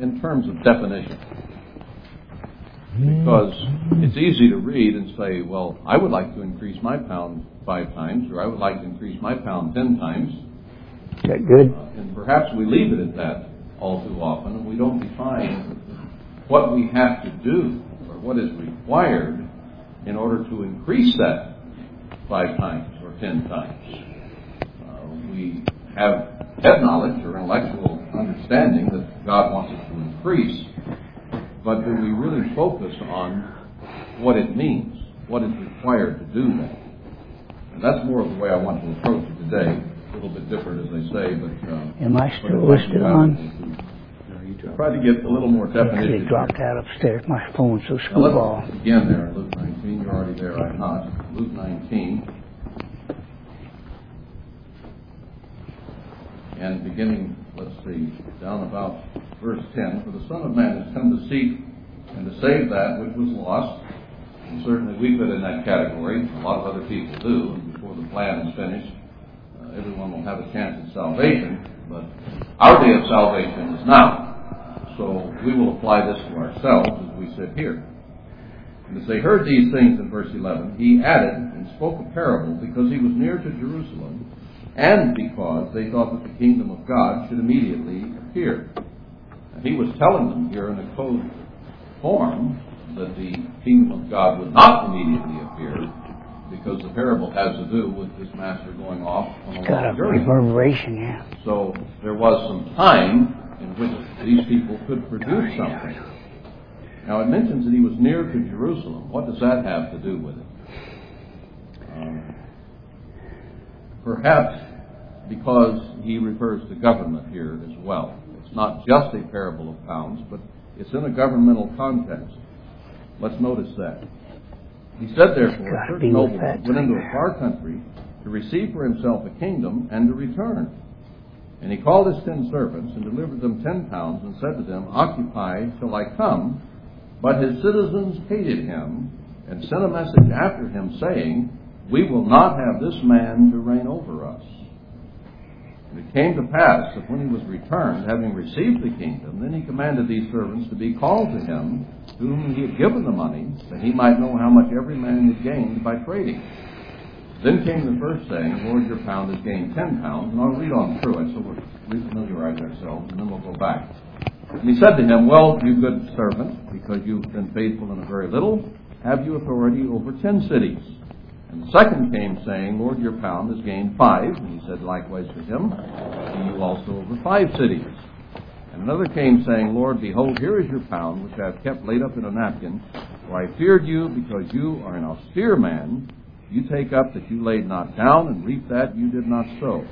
in terms of definition. Because it's easy to read and say, well, I would like to increase my pound five times, or I would like to increase my pound ten times. Is that good? Uh, and perhaps we leave it at that all too often, and we don't define what we have to do or what is required in order to increase that five times or ten times. Uh, we have head knowledge or intellectual understanding that God wants us to increase, but do we really focus on what it means, what is required to do that? And that's more of the way I want to approach it today. A little bit different, as they say, but. Uh, Am I still listed to on? Try to get a little more definition. dropped out upstairs. My phone's so screwball. begin there in Luke 19. You're already there, I'm not. Luke 19. And beginning, let's see, down about verse 10. For the Son of Man has come to seek and to save that which was lost. And certainly we fit in that category. A lot of other people do. And before the plan is finished, uh, everyone will have a chance at salvation. But our day of salvation is now. So we will apply this to ourselves as we sit here. And as they heard these things in verse 11, he added and spoke a parable because he was near to Jerusalem and because they thought that the kingdom of God should immediately appear. And he was telling them here in a code form that the kingdom of God would not immediately appear because the parable has to do with his master going off on a Got a long journey. reverberation here. So there was some time in which these people could produce something. Now it mentions that he was near to Jerusalem. What does that have to do with it? Um, perhaps because he refers to government here as well. It's not just a parable of pounds, but it's in a governmental context. Let's notice that. He said, therefore, a certain be with nobleman that went into a far country to receive for himself a kingdom and to return. And he called his ten servants and delivered them ten pounds and said to them, Occupy till I come. But his citizens hated him and sent a message after him saying, We will not have this man to reign over us. And it came to pass that when he was returned, having received the kingdom, then he commanded these servants to be called to him, to whom he had given the money, that he might know how much every man had gained by trading. Then came the first saying, Lord, your pound has gained ten pounds. And I'll read on through it so we'll refamiliarize ourselves, and then we'll go back. And he said to him, Well, you good servant, because you've been faithful in a very little, have you authority over ten cities? And the second came saying, Lord, your pound has gained five. And he said likewise to him, Be you also over five cities. And another came saying, Lord, behold, here is your pound, which I have kept laid up in a napkin. For I feared you, because you are an austere man. You take up that you laid not down, and reap that you did not sow.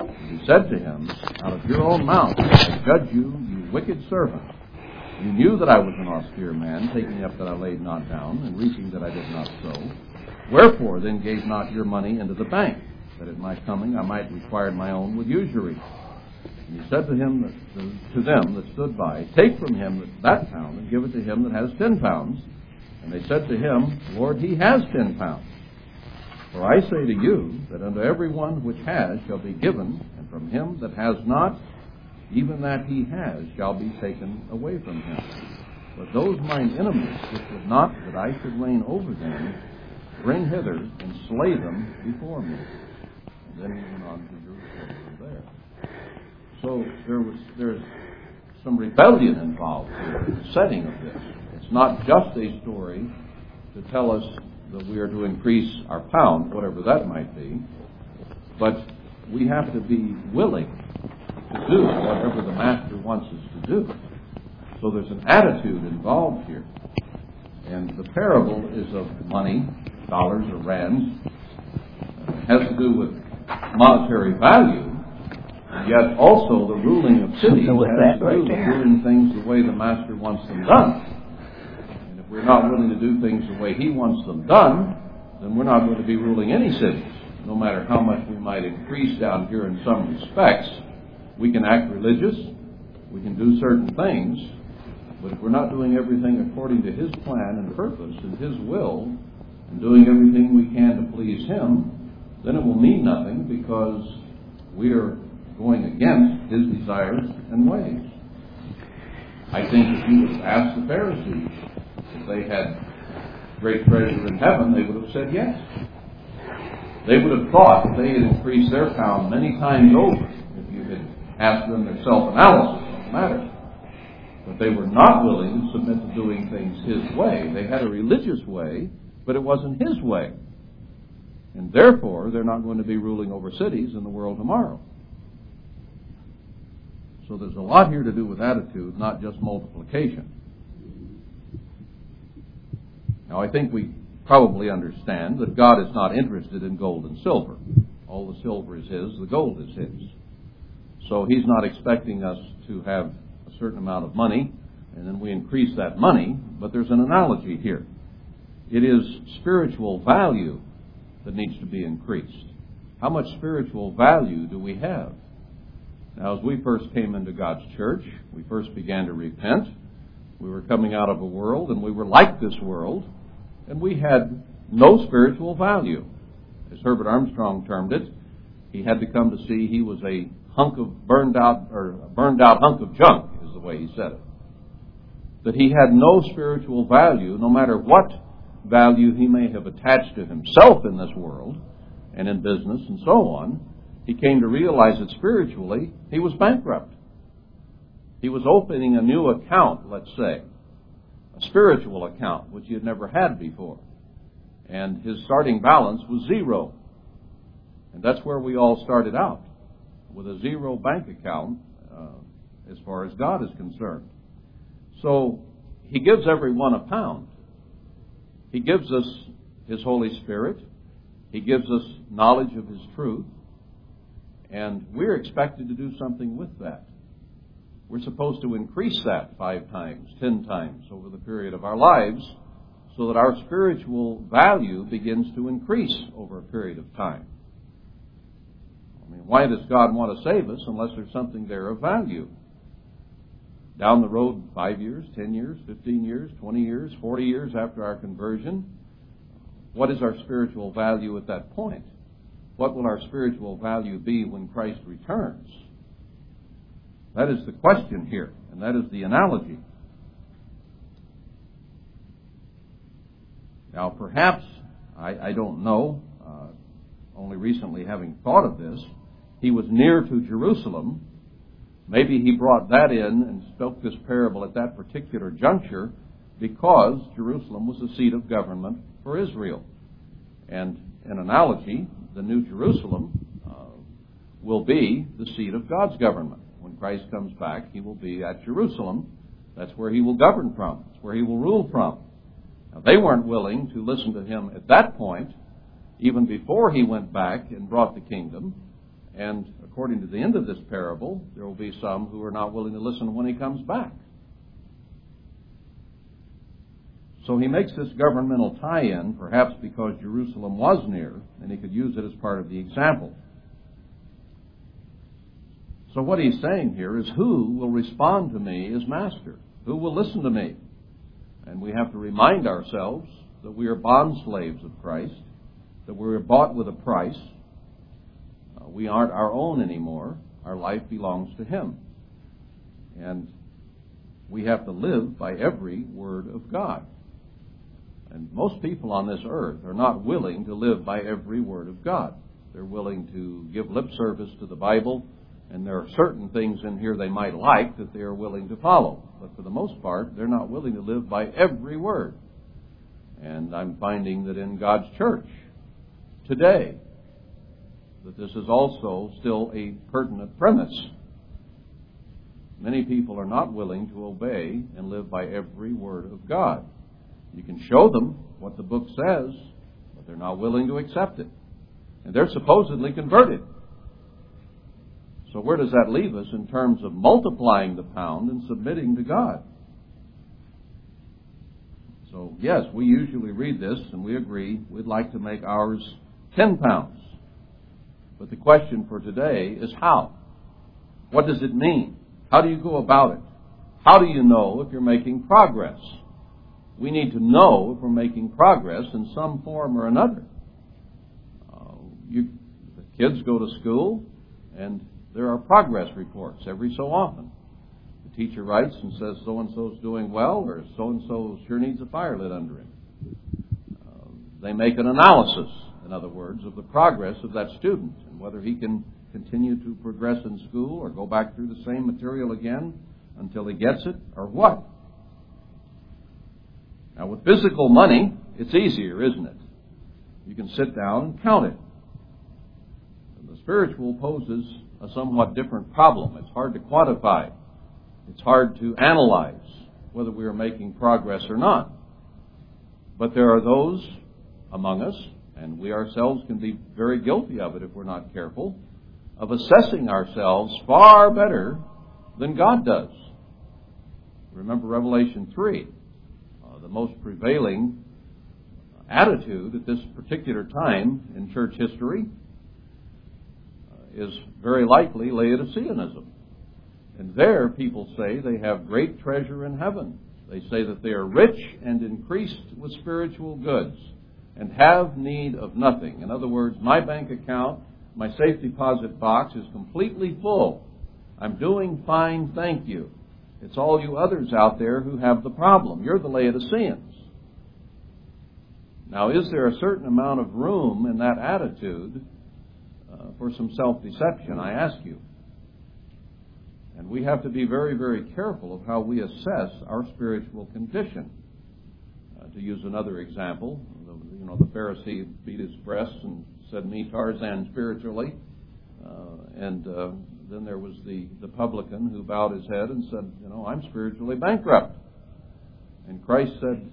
And he said to him, Out of your own mouth I judge you, you wicked servant. You knew that I was an austere man, taking up that I laid not down, and reaping that I did not sow. Wherefore then gave not your money into the bank, that at my coming I might require my own with usury? And he said to him that, to them that stood by, Take from him that pound and give it to him that has ten pounds. And they said to him, Lord, he has ten pounds. For I say to you that unto every one which has shall be given, and from him that has not, even that he has shall be taken away from him. But those mine enemies which would not that I should reign over them, bring hither and slay them before me. And then he went on to Jerusalem from there. So there was there's some rebellion involved here in the setting of this. It's not just a story to tell us that we are to increase our pound, whatever that might be, but we have to be willing to do whatever the master wants us to do. So there's an attitude involved here. And the parable is of money, dollars or rands. Uh, has to do with monetary value, yet also the ruling of cities with has that to right do with there. doing things the way the master wants them done. And if we're not willing to do things the way he wants them done, then we're not going to be ruling any cities. No matter how much we might increase down here in some respects, we can act religious, we can do certain things, but if we're not doing everything according to his plan and purpose and his will, and doing everything we can to please him, then it will mean nothing because we are going against his desires and ways. I think if you would have asked the Pharisees if they had great treasure in heaven, they would have said yes. They would have thought that they had increased their pound many times over if you had asked them their self-analysis on the matter. But they were not willing to submit to doing things His way. They had a religious way, but it wasn't His way. And therefore, they're not going to be ruling over cities in the world tomorrow. So there's a lot here to do with attitude, not just multiplication. Now, I think we probably understand that God is not interested in gold and silver. All the silver is His, the gold is His. So He's not expecting us to have a certain amount of money and then we increase that money, but there's an analogy here. It is spiritual value that needs to be increased. How much spiritual value do we have? Now, as we first came into God's church, we first began to repent. We were coming out of a world, and we were like this world, and we had no spiritual value. As Herbert Armstrong termed it, he had to come to see he was a hunk of burned out, or a burned out hunk of junk, is the way he said it. That he had no spiritual value, no matter what value he may have attached to himself in this world, and in business and so on, he came to realize that spiritually he was bankrupt. He was opening a new account, let's say, a spiritual account, which he had never had before. And his starting balance was zero. And that's where we all started out, with a zero bank account uh, as far as God is concerned. So he gives everyone a pound. He gives us his Holy Spirit. He gives us knowledge of his truth. And we're expected to do something with that. We're supposed to increase that five times, ten times over the period of our lives so that our spiritual value begins to increase over a period of time. I mean, why does God want to save us unless there's something there of value? Down the road, five years, ten years, fifteen years, twenty years, forty years after our conversion, what is our spiritual value at that point? What will our spiritual value be when Christ returns? That is the question here, and that is the analogy. Now, perhaps, I, I don't know, uh, only recently having thought of this, he was near to Jerusalem. Maybe he brought that in and spoke this parable at that particular juncture because Jerusalem was the seat of government for Israel. And an analogy, the New Jerusalem uh, will be the seat of God's government. When Christ comes back, he will be at Jerusalem. That's where he will govern from. That's where he will rule from. Now, they weren't willing to listen to him at that point, even before he went back and brought the kingdom. And according to the end of this parable, there will be some who are not willing to listen when he comes back. So he makes this governmental tie in, perhaps because Jerusalem was near, and he could use it as part of the example. So what he's saying here is who will respond to me as master? Who will listen to me? And we have to remind ourselves that we are bond slaves of Christ, that we are bought with a price. We aren't our own anymore. Our life belongs to Him. And we have to live by every word of God. And most people on this earth are not willing to live by every word of God. They're willing to give lip service to the Bible, and there are certain things in here they might like that they are willing to follow. But for the most part, they're not willing to live by every word. And I'm finding that in God's church today, that this is also still a pertinent premise. Many people are not willing to obey and live by every word of God. You can show them what the book says, but they're not willing to accept it. And they're supposedly converted. So where does that leave us in terms of multiplying the pound and submitting to God? So yes, we usually read this and we agree we'd like to make ours 10 pounds. But the question for today is how? What does it mean? How do you go about it? How do you know if you're making progress? we need to know if we're making progress in some form or another. Uh, you, the kids go to school, and there are progress reports every so often. The teacher writes and says so and so's doing well, or so and so sure needs a fire lit under him. Uh, they make an analysis, in other words, of the progress of that student and whether he can continue to progress in school or go back through the same material again until he gets it, or what. Now, with physical money, it's easier, isn't it? You can sit down and count it. And the spiritual poses a somewhat different problem. It's hard to quantify. It's hard to analyze whether we are making progress or not. But there are those among us, and we ourselves can be very guilty of it if we're not careful, of assessing ourselves far better than God does. Remember Revelation 3. Uh, the most prevailing attitude at this particular time in church history uh, is very likely Laodiceanism. And there people say they have great treasure in heaven. They say that they are rich and increased with spiritual goods and have need of nothing. In other words, my bank account, my safe deposit box is completely full. I'm doing fine, thank you. It's all you others out there who have the problem. You're the Laodiceans. Now, is there a certain amount of room in that attitude uh, for some self deception? I ask you. And we have to be very, very careful of how we assess our spiritual condition. Uh, to use another example, know, the Pharisee beat his breast and said, "Me Tarzan spiritually," uh, and uh, then there was the the publican who bowed his head and said, "You know, I'm spiritually bankrupt." And Christ said,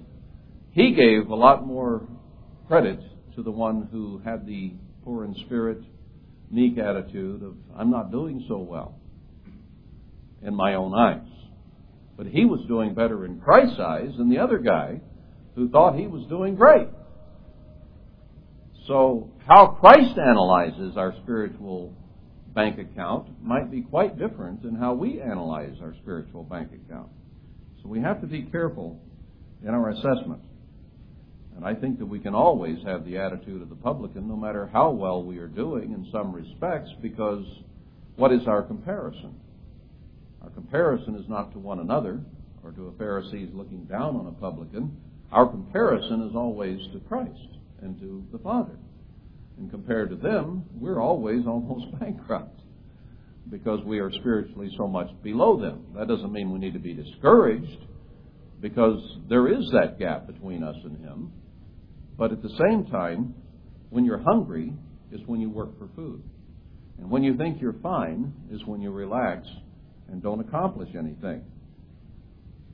he gave a lot more credit to the one who had the poor in spirit, meek attitude of, I'm not doing so well in my own eyes. But he was doing better in Christ's eyes than the other guy who thought he was doing great. So, how Christ analyzes our spiritual bank account might be quite different than how we analyze our spiritual bank account. So, we have to be careful in our assessment. And I think that we can always have the attitude of the publican, no matter how well we are doing in some respects, because what is our comparison? Our comparison is not to one another or to a Pharisee looking down on a publican. Our comparison is always to Christ and to the Father. And compared to them, we're always almost bankrupt because we are spiritually so much below them. That doesn't mean we need to be discouraged because there is that gap between us and Him. But at the same time, when you're hungry is when you work for food. And when you think you're fine is when you relax and don't accomplish anything.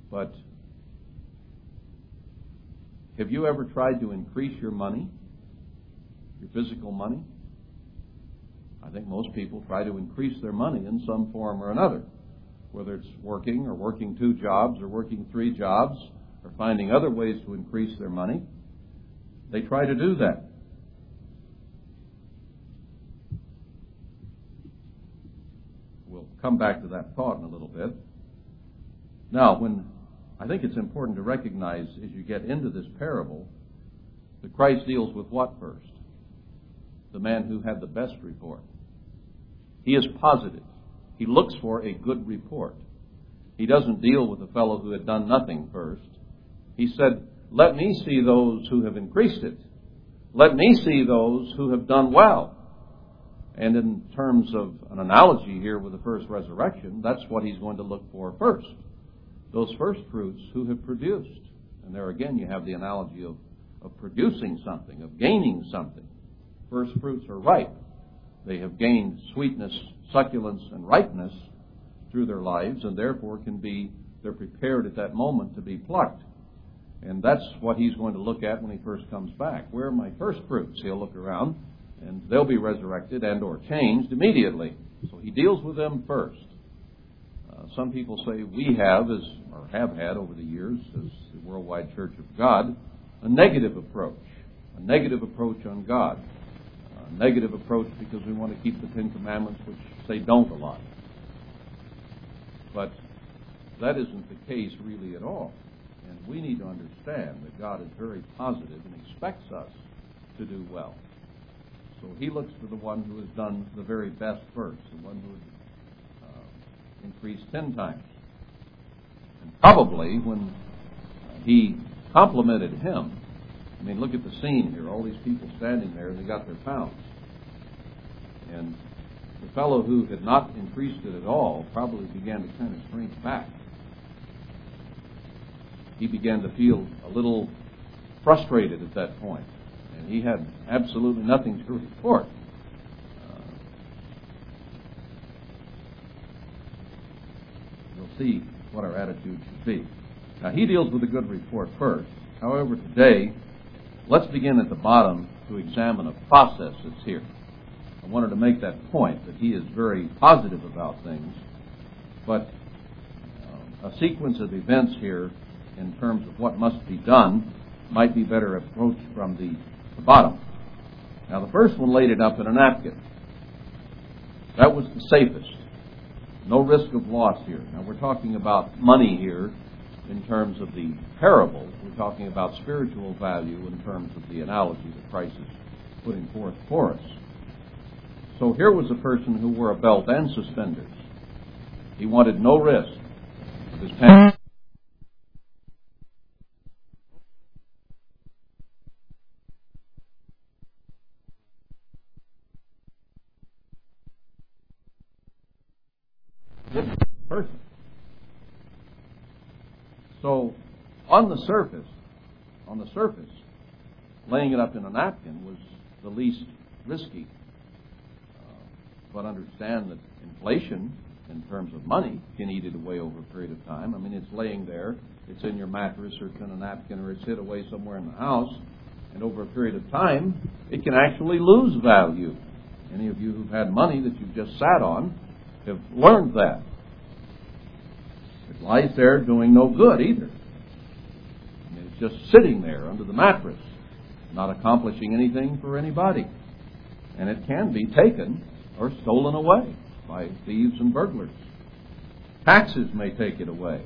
But have you ever tried to increase your money, your physical money? I think most people try to increase their money in some form or another, whether it's working or working two jobs or working three jobs or finding other ways to increase their money. They try to do that. We'll come back to that thought in a little bit. Now, when I think it's important to recognize as you get into this parable that Christ deals with what first? The man who had the best report. He is positive. He looks for a good report. He doesn't deal with the fellow who had done nothing first. He said, let me see those who have increased it. Let me see those who have done well. And in terms of an analogy here with the first resurrection, that's what he's going to look for first. Those first fruits who have produced. And there again, you have the analogy of, of producing something, of gaining something. First fruits are ripe. They have gained sweetness, succulence, and ripeness through their lives, and therefore can be, they're prepared at that moment to be plucked. And that's what he's going to look at when he first comes back. Where are my first fruits? He'll look around, and they'll be resurrected and or changed immediately. So he deals with them first. Uh, some people say we have, as or have had over the years, as the Worldwide Church of God, a negative approach, a negative approach on God, a negative approach because we want to keep the Ten Commandments, which say don't a lot. But that isn't the case really at all. And we need to understand that God is very positive and expects us to do well. So he looks for the one who has done the very best first, the one who has increased ten times. And probably when he complimented him, I mean, look at the scene here. All these people standing there, they got their pounds. And the fellow who had not increased it at all probably began to kind of shrink back. He began to feel a little frustrated at that point, and he had absolutely nothing to report. Uh, you'll see what our attitude should be. Now, he deals with a good report first. However, today, let's begin at the bottom to examine a process that's here. I wanted to make that point that he is very positive about things, but uh, a sequence of events here in terms of what must be done might be better approached from the, the bottom. Now, the first one laid it up in a napkin. That was the safest. No risk of loss here. Now, we're talking about money here in terms of the parable. We're talking about spiritual value in terms of the analogy that Christ is putting forth for us. So here was a person who wore a belt and suspenders. He wanted no risk his pants. On the surface, on the surface, laying it up in a napkin was the least risky. Uh, but understand that inflation, in terms of money, can eat it away over a period of time. I mean, it's laying there, it's in your mattress, or it's in a napkin, or it's hid away somewhere in the house, and over a period of time, it can actually lose value. Any of you who've had money that you've just sat on have learned that. It lies there doing no good either. Just sitting there under the mattress, not accomplishing anything for anybody. And it can be taken or stolen away by thieves and burglars. Taxes may take it away.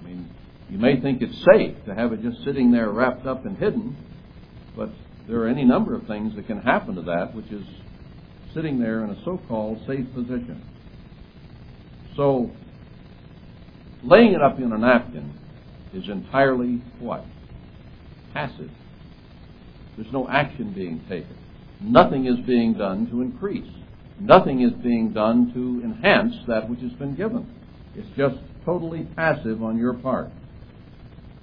I mean, you may think it's safe to have it just sitting there wrapped up and hidden, but there are any number of things that can happen to that, which is sitting there in a so called safe position. So, laying it up in a napkin is entirely what? Passive. There's no action being taken. Nothing is being done to increase. Nothing is being done to enhance that which has been given. It's just totally passive on your part.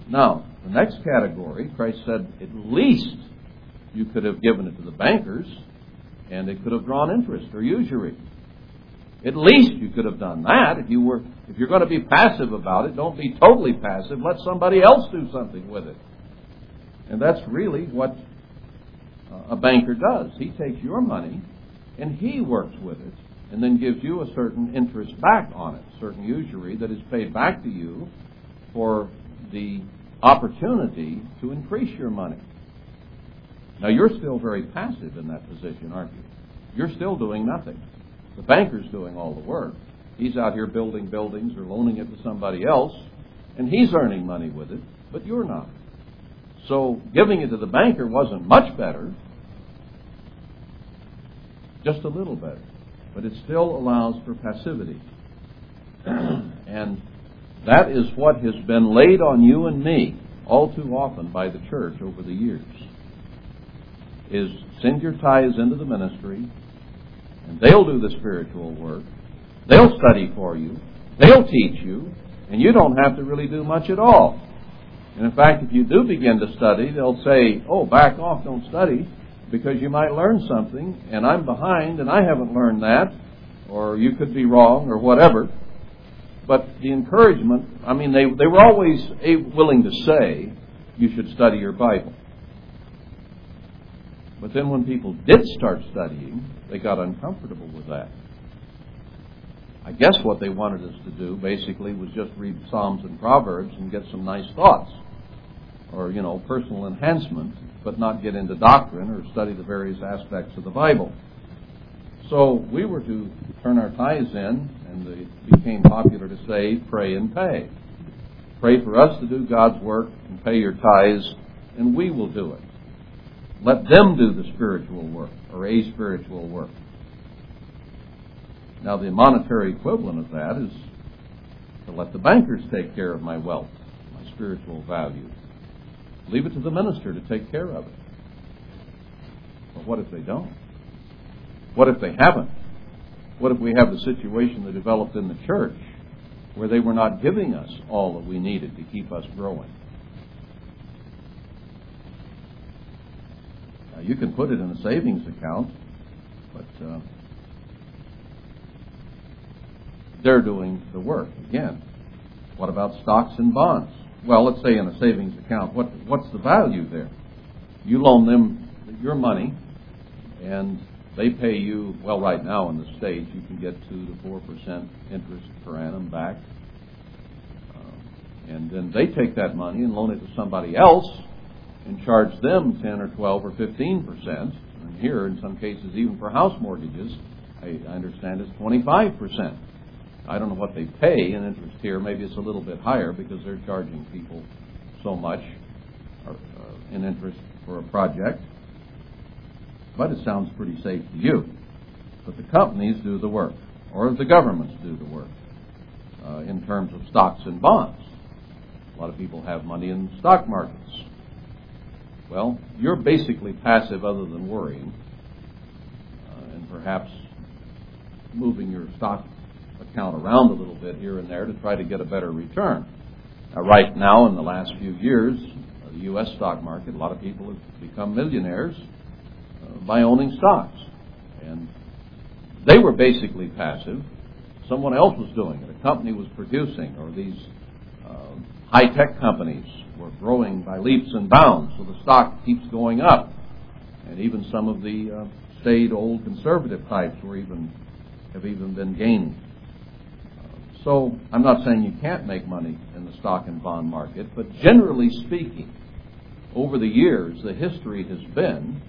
Now, the next category, Christ said, at least you could have given it to the bankers, and they could have drawn interest or usury. At least you could have done that. If you were, if you're going to be passive about it, don't be totally passive. Let somebody else do something with it. And that's really what uh, a banker does. He takes your money and he works with it and then gives you a certain interest back on it, certain usury that is paid back to you for the opportunity to increase your money. Now you're still very passive in that position, aren't you? You're still doing nothing. The banker's doing all the work. He's out here building buildings or loaning it to somebody else, and he's earning money with it, but you're not. So giving it to the banker wasn't much better, just a little better. But it still allows for passivity. and that is what has been laid on you and me all too often by the church over the years. Is send your tithes into the ministry, and they'll do the spiritual work. They'll study for you. They'll teach you. And you don't have to really do much at all. And in fact, if you do begin to study, they'll say, oh, back off, don't study, because you might learn something, and I'm behind, and I haven't learned that, or you could be wrong, or whatever. But the encouragement, I mean, they, they were always willing to say, you should study your Bible. But then when people did start studying, they got uncomfortable with that. I guess what they wanted us to do basically was just read Psalms and Proverbs and get some nice thoughts or, you know, personal enhancement, but not get into doctrine or study the various aspects of the Bible. So we were to turn our tithes in, and it became popular to say, pray and pay. Pray for us to do God's work and pay your tithes, and we will do it. Let them do the spiritual work or a spiritual work. Now, the monetary equivalent of that is to let the bankers take care of my wealth, my spiritual value. Leave it to the minister to take care of it. But what if they don't? What if they haven't? What if we have the situation that developed in the church where they were not giving us all that we needed to keep us growing? Now, you can put it in a savings account, but uh, they're doing the work. Again, what about stocks and bonds? Well, let's say in a savings account, what, what's the value there? You loan them your money, and they pay you, well, right now in the States, you can get 2 to 4% interest per annum back. Uh, and then they take that money and loan it to somebody else and charge them 10 or 12 or 15%. And here, in some cases, even for house mortgages, I, I understand it's 25%. I don't know what they pay in interest here. Maybe it's a little bit higher because they're charging people so much or, uh, in interest for a project. But it sounds pretty safe to you. But the companies do the work, or the governments do the work uh, in terms of stocks and bonds. A lot of people have money in stock markets. Well, you're basically passive other than worrying uh, and perhaps moving your stock account around a little bit here and there to try to get a better return. Now, right now, in the last few years, the U.S. stock market, a lot of people have become millionaires uh, by owning stocks. And they were basically passive. Someone else was doing it. A company was producing, or these uh, high tech companies were growing by leaps and bounds, so the stock keeps going up. And even some of the uh, staid old conservative types were even have even been gaining. So I'm not saying you can't make money in the stock and bond market, but generally speaking, over the years, the history has been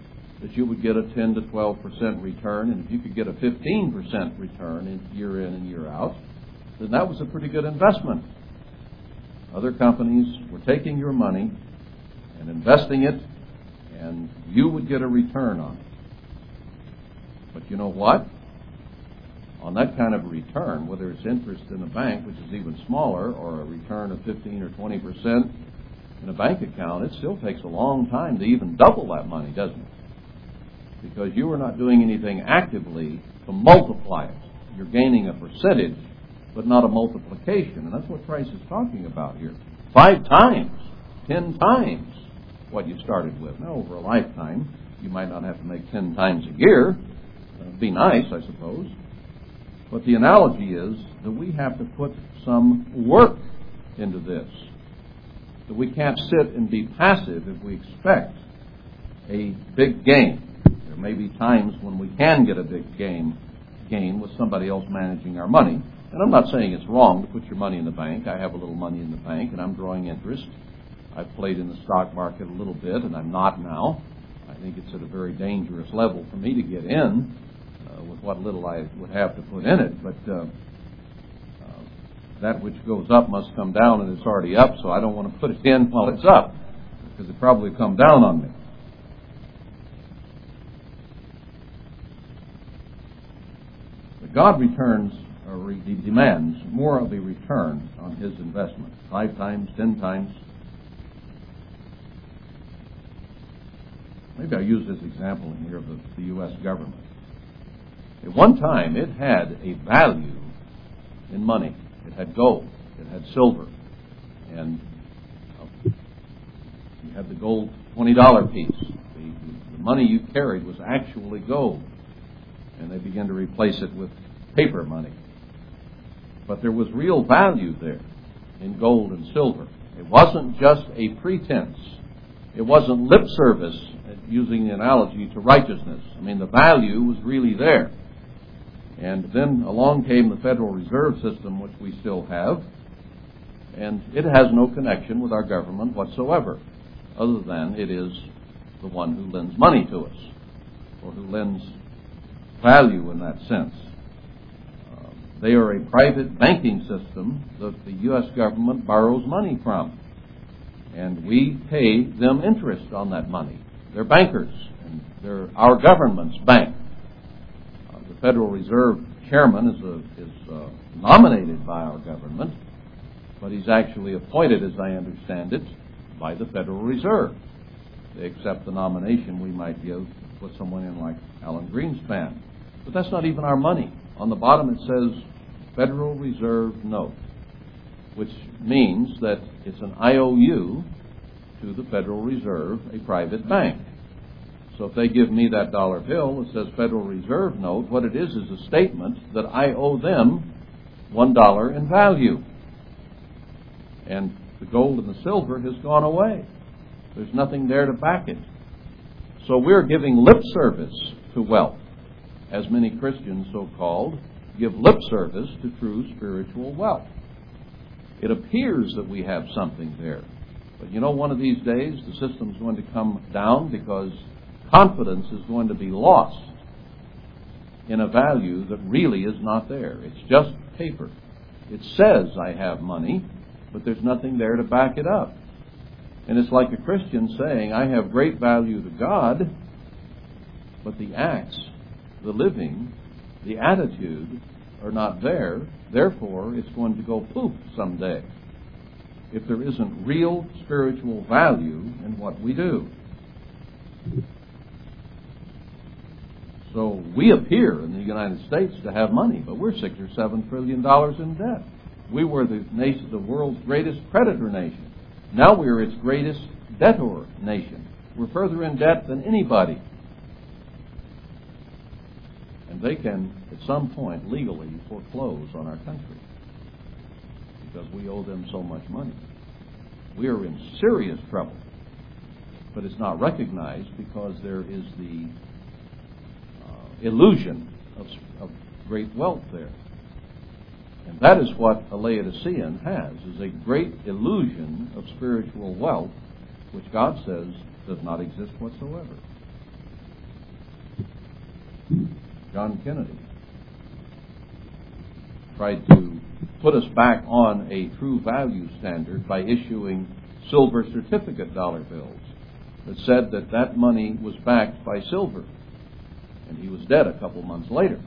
that you would get a 10 to 12 percent return, and if you could get a 15 percent return year in and year out, then that was a pretty good investment. Other companies were taking your money and investing it, and you would get a return on it. But you know what? On that kind of return, whether it's interest in a bank, which is even smaller, or a return of 15 or 20 percent in a bank account, it still takes a long time to even double that money, doesn't it? Because you are not doing anything actively to multiply it. You're gaining a percentage, but not a multiplication. And that's what Christ is talking about here. Five times, ten times what you started with. Now, over a lifetime, you might not have to make ten times a year. It'd be nice, I suppose. But the analogy is that we have to put some work into this. That we can't sit and be passive if we expect a big gain. There may be times when we can get a big gain, gain with somebody else managing our money. And I'm not saying it's wrong to put your money in the bank. I have a little money in the bank and I'm drawing interest. I've played in the stock market a little bit and I'm not now. I think it's at a very dangerous level for me to get in with what little I would have to put in it. But uh, uh, that which goes up must come down, and it's already up, so I don't want to put it in while it's up because it probably come down on me. But God returns or demands more of a return on his investment, five times, ten times. Maybe I'll use this example in here of the, the U.S. government. At one time, it had a value in money. It had gold. It had silver. And uh, you had the gold $20 piece. The, the money you carried was actually gold. And they began to replace it with paper money. But there was real value there in gold and silver. It wasn't just a pretense. It wasn't lip service, using the analogy to righteousness. I mean, the value was really there. And then along came the Federal Reserve System, which we still have, and it has no connection with our government whatsoever, other than it is the one who lends money to us, or who lends value in that sense. Uh, they are a private banking system that the U.S. government borrows money from, and we pay them interest on that money. They're bankers, and they're our government's bank. Federal Reserve chairman is, a, is uh, nominated by our government, but he's actually appointed, as I understand it, by the Federal Reserve. They accept the nomination we might give, put someone in like Alan Greenspan. But that's not even our money. On the bottom it says Federal Reserve Note, which means that it's an IOU to the Federal Reserve, a private bank. So if they give me that dollar bill that says Federal Reserve Note, what it is is a statement that I owe them one dollar in value. And the gold and the silver has gone away. There's nothing there to back it. So we're giving lip service to wealth, as many Christians, so called, give lip service to true spiritual wealth. It appears that we have something there. But you know, one of these days, the system's going to come down because confidence is going to be lost in a value that really is not there. It's just paper. It says I have money, but there's nothing there to back it up. And it's like a Christian saying, I have great value to God, but the acts, the living, the attitude are not there. Therefore, it's going to go poof someday if there isn't real spiritual value in what we do. So we appear in the United States to have money, but we're six or seven trillion dollars in debt. We were the nation, the world's greatest creditor nation. Now we are its greatest debtor nation. We're further in debt than anybody. And they can, at some point, legally foreclose on our country because we owe them so much money. We are in serious trouble. But it's not recognized because there is the illusion of, of great wealth there. And that is what a Laodicean has, is a great illusion of spiritual wealth, which God says does not exist whatsoever. John Kennedy tried to put us back on a true value standard by issuing silver certificate dollar bills that said that that money was backed by silver. And he was dead a couple months later.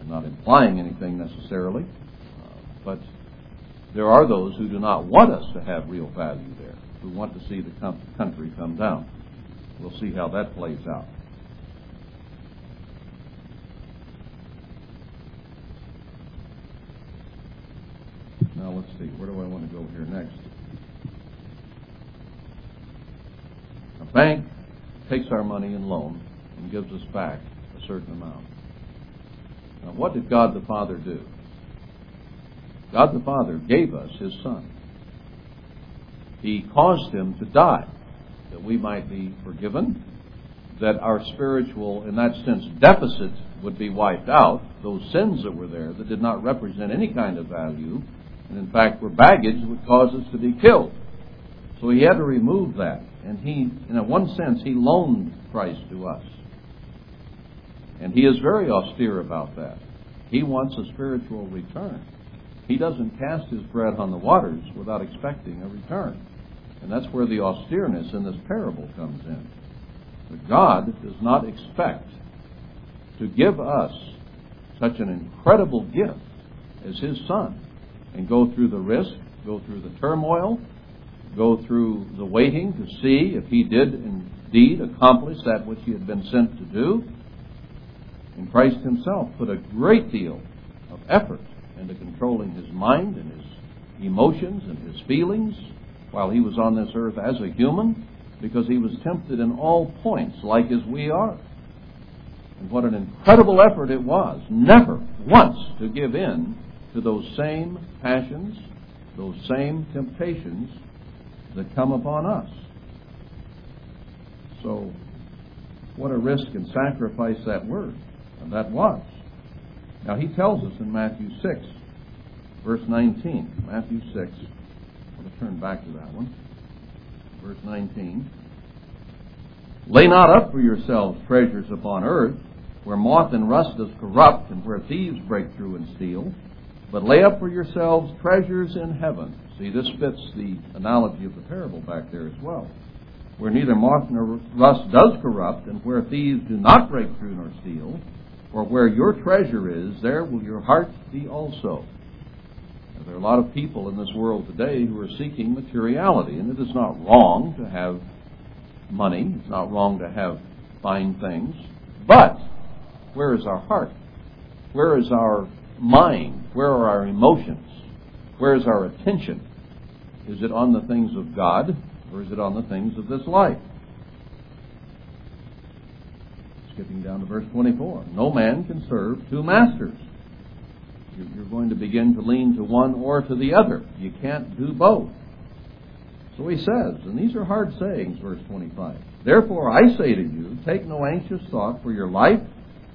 I'm not implying anything necessarily, uh, but there are those who do not want us to have real value there, who want to see the com- country come down. We'll see how that plays out. Now let's see, where do I want to go here next? A bank takes our money in loan and gives us back a certain amount. Now, what did God the Father do? God the Father gave us His Son. He caused Him to die that we might be forgiven, that our spiritual, in that sense, deficit would be wiped out, those sins that were there that did not represent any kind of value, and in fact were baggage would cause us to be killed. So he had to remove that. And he, in one sense, he loaned Christ to us. And he is very austere about that. He wants a spiritual return. He doesn't cast his bread on the waters without expecting a return. And that's where the austereness in this parable comes in. But God does not expect to give us such an incredible gift as his Son and go through the risk, go through the turmoil, go through the waiting to see if he did indeed accomplish that which he had been sent to do. And Christ himself put a great deal of effort into controlling his mind and his emotions and his feelings while he was on this earth as a human because he was tempted in all points like as we are. And what an incredible effort it was, never once to give in to those same passions, those same temptations that come upon us. So, what a risk and sacrifice that were, and that was. Now, he tells us in Matthew 6, verse 19. Matthew 6. I'm going to turn back to that one. Verse 19. Lay not up for yourselves treasures upon earth, where moth and rust does corrupt, and where thieves break through and steal but lay up for yourselves treasures in heaven. See, this fits the analogy of the parable back there as well. Where neither moth nor rust does corrupt, and where thieves do not break through nor steal, for where your treasure is, there will your heart be also. There are a lot of people in this world today who are seeking materiality, and it is not wrong to have money. It's not wrong to have fine things. But where is our heart? Where is our mind? Where are our emotions? Where is our attention? Is it on the things of God or is it on the things of this life? Skipping down to verse 24. No man can serve two masters. You're going to begin to lean to one or to the other. You can't do both. So he says, and these are hard sayings, verse 25. Therefore I say to you, take no anxious thought for your life,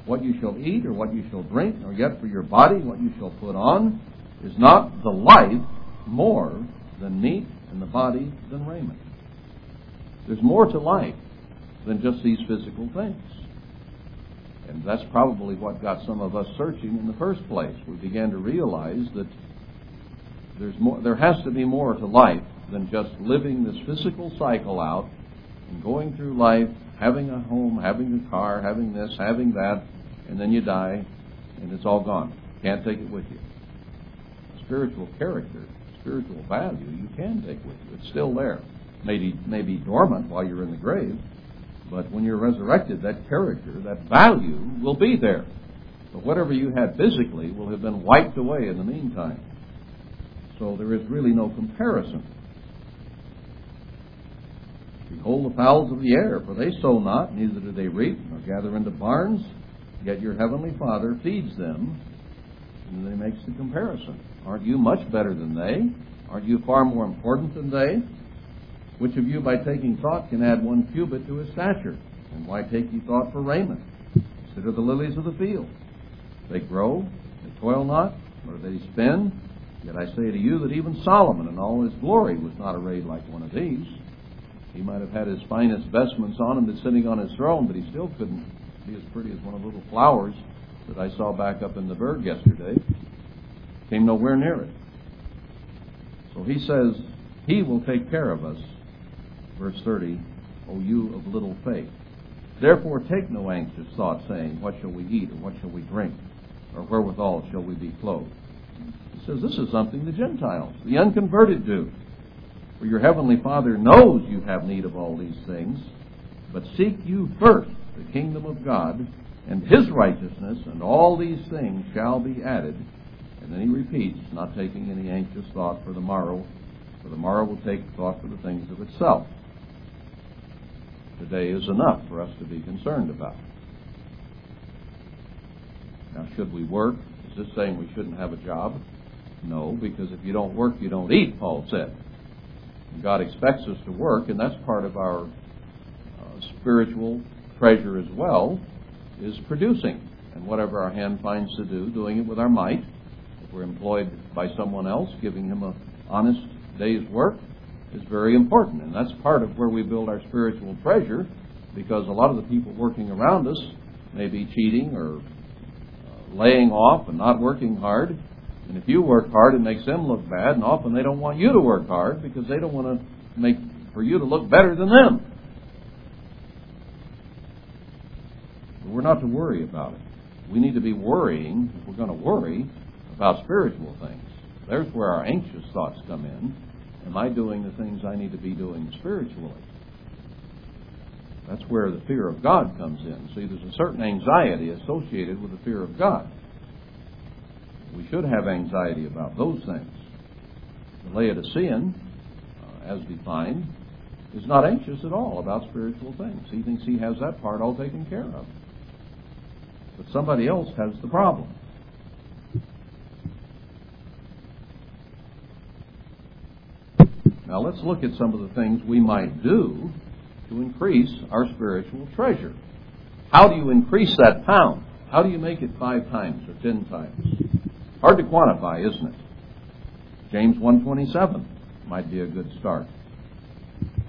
what you shall eat or what you shall drink, nor yet for your body what you shall put on. Is not the life more than meat and the body than raiment? There's more to life than just these physical things. And that's probably what got some of us searching in the first place. We began to realize that there's more, there has to be more to life than just living this physical cycle out and going through life, having a home, having a car, having this, having that, and then you die and it's all gone. Can't take it with you. Spiritual character, spiritual value, you can take with you. It's still there. Maybe, maybe dormant while you're in the grave, but when you're resurrected, that character, that value will be there. But whatever you had physically will have been wiped away in the meantime. So there is really no comparison. Behold the fowls of the air, for they sow not, neither do they reap, nor gather into barns, yet your heavenly Father feeds them. And then he makes the comparison. Aren't you much better than they? Aren't you far more important than they? Which of you, by taking thought, can add one cubit to his stature? And why take ye thought for raiment? Consider the lilies of the field. They grow, they toil not, nor they spin. Yet I say to you that even Solomon in all his glory was not arrayed like one of these. He might have had his finest vestments on and been sitting on his throne, but he still couldn't be as pretty as one of the little flowers that I saw back up in the Berg yesterday. Came nowhere near it. So he says, He will take care of us. Verse 30, O you of little faith. Therefore take no anxious thought, saying, What shall we eat, or what shall we drink, or wherewithal shall we be clothed? He says this is something the Gentiles, the unconverted, do. For your heavenly Father knows you have need of all these things. But seek you first the kingdom of God and his righteousness, and all these things shall be added. And then he repeats, not taking any anxious thought for the morrow, for the morrow will take thought for the things of itself. Today is enough for us to be concerned about. Now, should we work? Is this saying we shouldn't have a job? No, because if you don't work, you don't eat, Paul said. God expects us to work, and that's part of our uh, spiritual treasure as well, is producing. And whatever our hand finds to do, doing it with our might. We're employed by someone else, giving him an honest day's work is very important. And that's part of where we build our spiritual treasure, because a lot of the people working around us may be cheating or uh, laying off and not working hard and if you work hard, it makes them look bad, and often they don't want you to work hard because they don't want to make for you to look better than them. But we're not to worry about it. We need to be worrying, if we're going to worry, about spiritual things. There's where our anxious thoughts come in. Am I doing the things I need to be doing spiritually? That's where the fear of God comes in. See, there's a certain anxiety associated with the fear of God. We should have anxiety about those things. The Laodicean, uh, as defined, is not anxious at all about spiritual things. He thinks he has that part all taken care of. But somebody else has the problem. Now let's look at some of the things we might do to increase our spiritual treasure. How do you increase that pound? How do you make it five times or ten times? Hard to quantify, isn't it? James 127 might be a good start.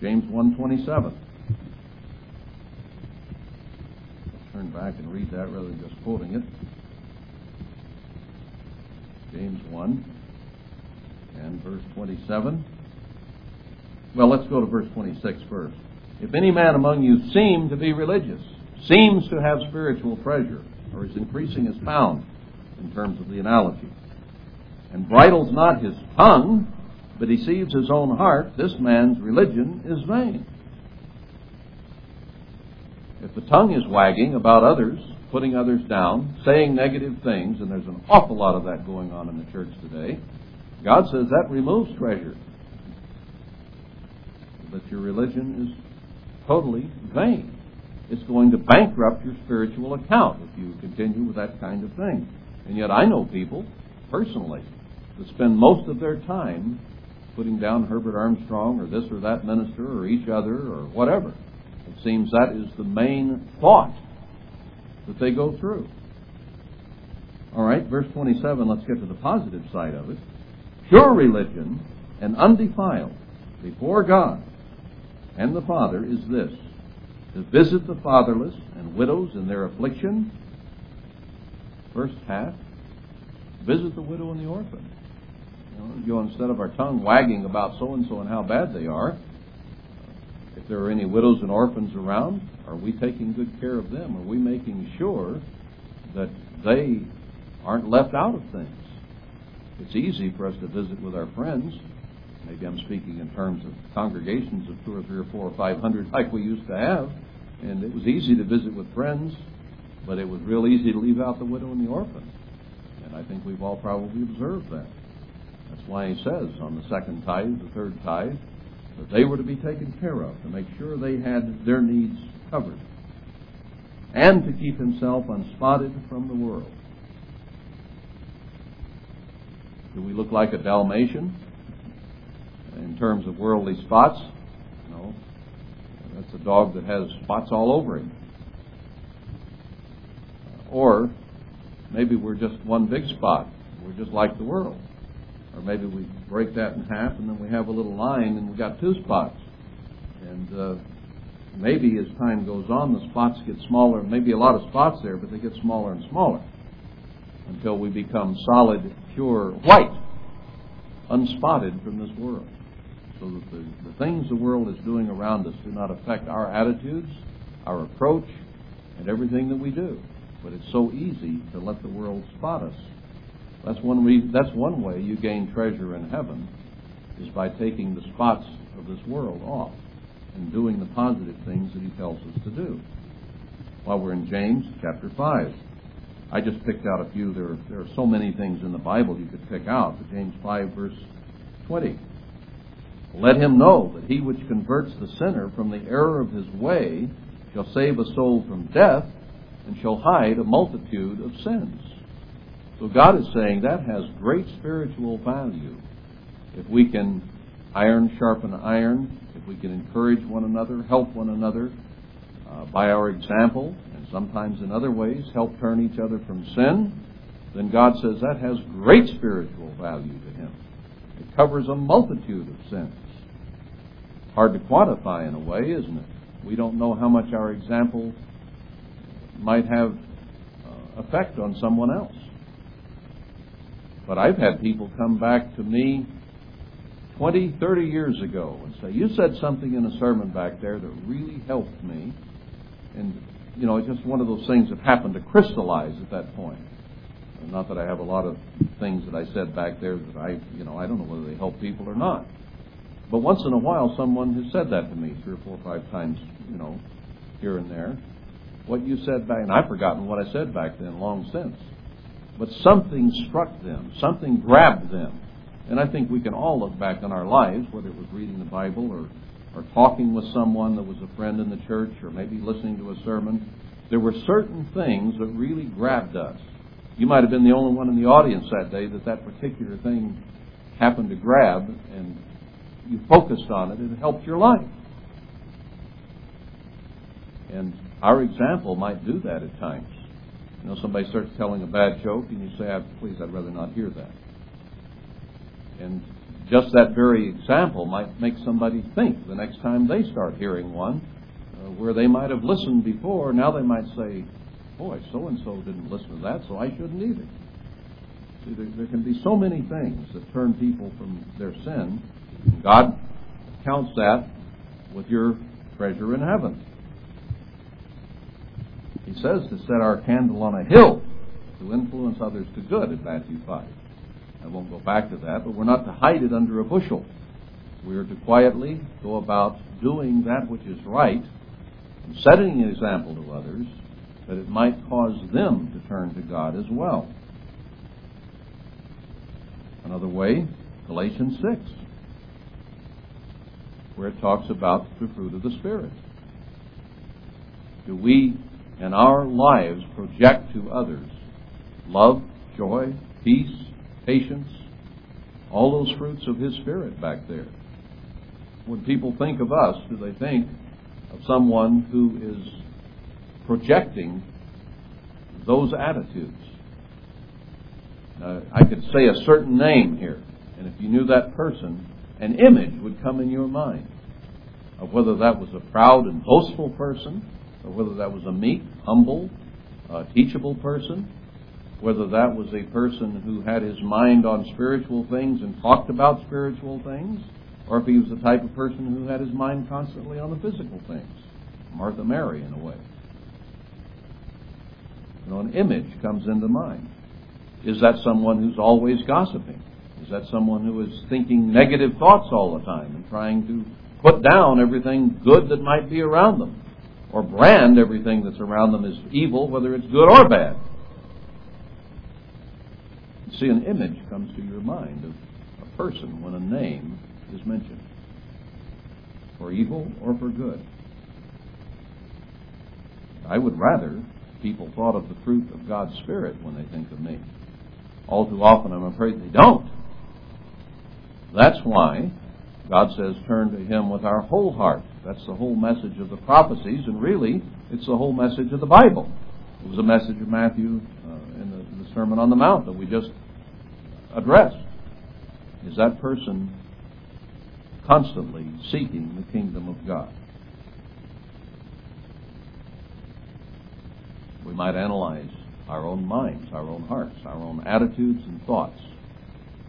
James 127. Let's turn back and read that rather than just quoting it. James 1 and verse 27. Well, let's go to verse 26 first. If any man among you seem to be religious, seems to have spiritual treasure, or is increasing his pound, in terms of the analogy, and bridles not his tongue, but deceives his own heart, this man's religion is vain. If the tongue is wagging about others, putting others down, saying negative things, and there's an awful lot of that going on in the church today, God says that removes treasure. That your religion is totally vain. It's going to bankrupt your spiritual account if you continue with that kind of thing. And yet I know people, personally, that spend most of their time putting down Herbert Armstrong or this or that minister or each other or whatever. It seems that is the main thought that they go through. All right, verse 27, let's get to the positive side of it. Pure religion and undefiled before God and the Father is this to visit the fatherless and widows in their affliction. First half, visit the widow and the orphan. You know, instead of our tongue wagging about so and so and how bad they are, if there are any widows and orphans around, are we taking good care of them? Are we making sure that they aren't left out of things? It's easy for us to visit with our friends. Maybe I'm speaking in terms of congregations of two or three or four or five hundred like we used to have. And it was easy to visit with friends, but it was real easy to leave out the widow and the orphan. And I think we've all probably observed that. That's why he says on the second tithe, the third tithe, that they were to be taken care of, to make sure they had their needs covered, and to keep himself unspotted from the world. Do we look like a Dalmatian in terms of worldly spots? No. That's a dog that has spots all over him. Or maybe we're just one big spot. We're just like the world. Or maybe we break that in half and then we have a little line and we got two spots. And uh, maybe as time goes on, the spots get smaller. Maybe a lot of spots there, but they get smaller and smaller until we become solid, pure white, unspotted from this world. So that the, the things the world is doing around us do not affect our attitudes, our approach, and everything that we do. But it's so easy to let the world spot us. That's one reason, that's one way you gain treasure in heaven is by taking the spots of this world off and doing the positive things that he tells us to do. While we're in James chapter 5. I just picked out a few. There are, there are so many things in the Bible you could pick out. But James 5, verse 20. Let him know that he which converts the sinner from the error of his way shall save a soul from death and shall hide a multitude of sins. So God is saying that has great spiritual value. If we can iron sharpen iron, if we can encourage one another, help one another uh, by our example, and sometimes in other ways help turn each other from sin, then God says that has great spiritual value to Him. It covers a multitude of sins. Hard to quantify in a way, isn't it? We don't know how much our example might have uh, effect on someone else. But I've had people come back to me 20, 30 years ago and say, You said something in a sermon back there that really helped me. And, you know, it's just one of those things that happened to crystallize at that point. Not that I have a lot of things that I said back there that I, you know, I don't know whether they help people or not. But once in a while, someone has said that to me three or four or five times, you know, here and there. What you said back, and I've forgotten what I said back then long since. But something struck them, something grabbed them. And I think we can all look back on our lives, whether it was reading the Bible or, or talking with someone that was a friend in the church or maybe listening to a sermon. There were certain things that really grabbed us. You might have been the only one in the audience that day that that particular thing happened to grab, and you focused on it, it helped your life. And our example might do that at times. You know, somebody starts telling a bad joke, and you say, please, I'd rather not hear that. And just that very example might make somebody think the next time they start hearing one, uh, where they might have listened before, now they might say, boy, so and so didn't listen to that, so I shouldn't either. See, there, there, can be so many things that turn people from their sin. God counts that with your treasure in heaven. He says to set our candle on a hill to influence others to good in Matthew 5. I won't go back to that, but we're not to hide it under a bushel. We are to quietly go about doing that which is right and setting an example to others that it might cause them to turn to God as well. Another way, Galatians 6, where it talks about the fruit of the Spirit. Do we in our lives project to others love, joy, peace, patience, all those fruits of His Spirit back there? When people think of us, do they think of someone who is projecting those attitudes? I could say a certain name here, and if you knew that person, an image would come in your mind of whether that was a proud and boastful person, or whether that was a meek, humble, uh, teachable person, whether that was a person who had his mind on spiritual things and talked about spiritual things, or if he was the type of person who had his mind constantly on the physical things. Martha Mary, in a way. You know, an image comes into mind. Is that someone who's always gossiping? Is that someone who is thinking negative thoughts all the time and trying to put down everything good that might be around them? Or brand everything that's around them as evil, whether it's good or bad? See, an image comes to your mind of a person when a name is mentioned, for evil or for good. I would rather people thought of the fruit of God's Spirit when they think of me. All too often, I'm afraid they don't. That's why God says, turn to Him with our whole heart. That's the whole message of the prophecies, and really, it's the whole message of the Bible. It was a message of Matthew uh, in, the, in the Sermon on the Mount that we just addressed. Is that person constantly seeking the kingdom of God? We might analyze our own minds, our own hearts, our own attitudes and thoughts,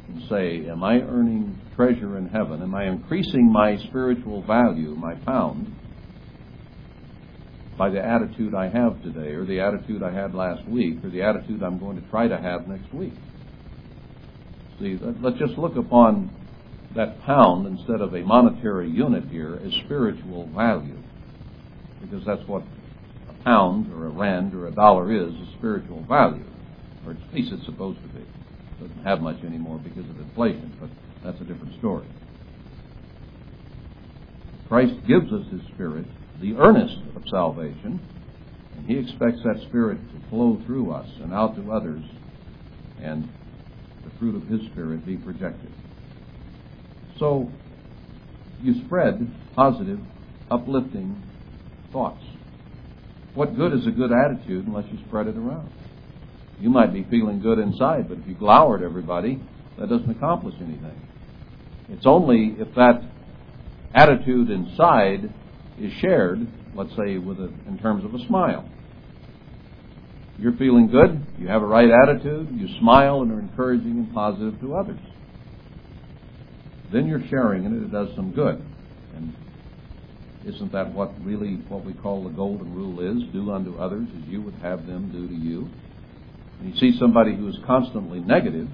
and say, Am I earning treasure in heaven? Am I increasing my spiritual value, my pound, by the attitude I have today, or the attitude I had last week, or the attitude I'm going to try to have next week? See, let's just look upon that pound instead of a monetary unit here as spiritual value, because that's what a pound or a rand or a dollar is a spiritual value, or at least it's supposed to be. Doesn't have much anymore because of inflation, but that's a different story. Christ gives us His Spirit, the earnest of salvation, and He expects that Spirit to flow through us and out to others, and the fruit of His Spirit be projected. So, you spread positive, uplifting thoughts. What good is a good attitude unless you spread it around? You might be feeling good inside, but if you glower at everybody, that doesn't accomplish anything. It's only if that attitude inside is shared, let's say with a, in terms of a smile. You're feeling good, you have a right attitude, you smile and are encouraging and positive to others. Then you're sharing and it does some good. And isn't that what really what we call the golden rule is? Do unto others as you would have them do to you. And you see somebody who is constantly negative,